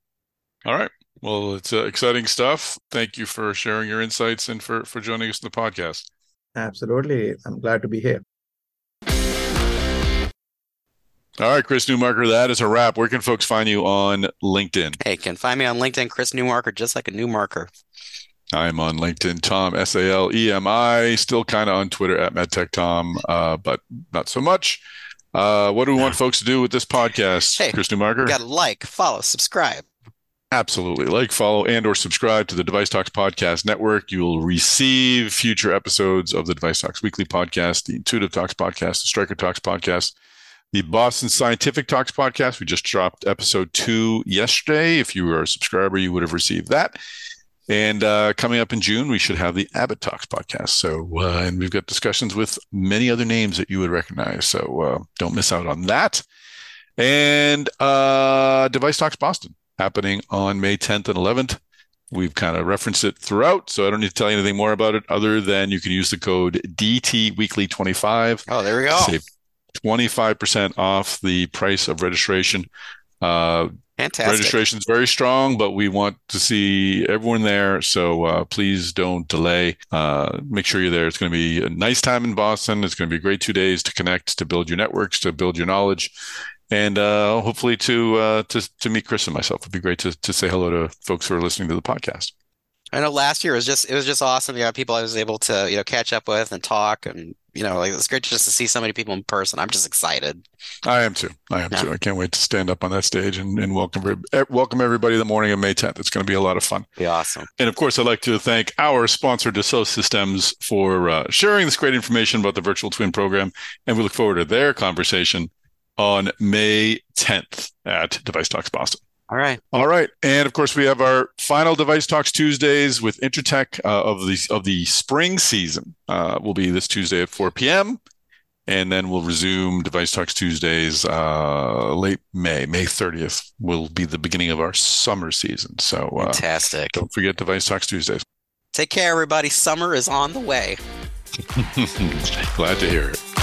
All right Well, it's uh, exciting stuff. Thank you for sharing your insights and for, for joining us in the podcast. Absolutely. I'm glad to be here. All right, Chris Newmarker, that is a wrap. Where can folks find you on LinkedIn? Hey, can find me on LinkedIn, Chris Newmarker, just like a new marker. I'm on LinkedIn, Tom S A L E M I. Still kind of on Twitter at MedTech Tom, uh, but not so much. Uh, what do we want folks to do with this podcast, Hey, Chris Newmarker? Got to like, follow, subscribe. Absolutely. Like, follow, and or subscribe to the Device Talks Podcast Network. You will receive future episodes of the Device Talks Weekly Podcast, the Intuitive Talks Podcast, the Stryker Talks Podcast, the Boston Scientific Talks Podcast. We just dropped episode two yesterday. If you are a subscriber, you would have received that. And uh, coming up in June, we should have the Abbott Talks podcast. So, uh, and we've got discussions with many other names that you would recognize. So, uh, don't miss out on that. And uh, Device Talks Boston happening on May 10th and 11th. We've kind of referenced it throughout, so I don't need to tell you anything more about it other than you can use the code DT Weekly 25 Oh, there we go. Save 25% off the price of registration. Uh, Fantastic. registration is very strong, but we want to see everyone there. So uh, please don't delay. Uh, make sure you're there. It's going to be a nice time in Boston. It's going to be a great two days to connect, to build your networks, to build your knowledge, and uh, hopefully to uh, to to meet Chris and myself. It'd be great to to say hello to folks who are listening to the podcast. I know last year was just it was just awesome. You know, people I was able to you know catch up with and talk, and you know, like it's great just to see so many people in person. I'm just excited. I am too. I am Yeah. too. I can't wait to stand up on that stage and, and welcome welcome everybody the morning of May 10th. It's going to be a lot of fun. Be awesome. And of course, I'd like to thank our sponsor, Dassault Systèmes, for uh, sharing this great information about the virtual twin program. And we look forward to their conversation on May 10th at Device Talks Boston. All right. All right, and of course, we have our final Device Talks Tuesdays with Intertech uh, of the of the spring season. Uh, will be this Tuesday at 4 p.m. And then we'll resume Device Talks Tuesdays uh, late May. May 30th will be the beginning of our summer season. So uh, Fantastic. don't forget Device Talks Tuesdays. Take care, everybody. Summer is on the way. Glad to hear it.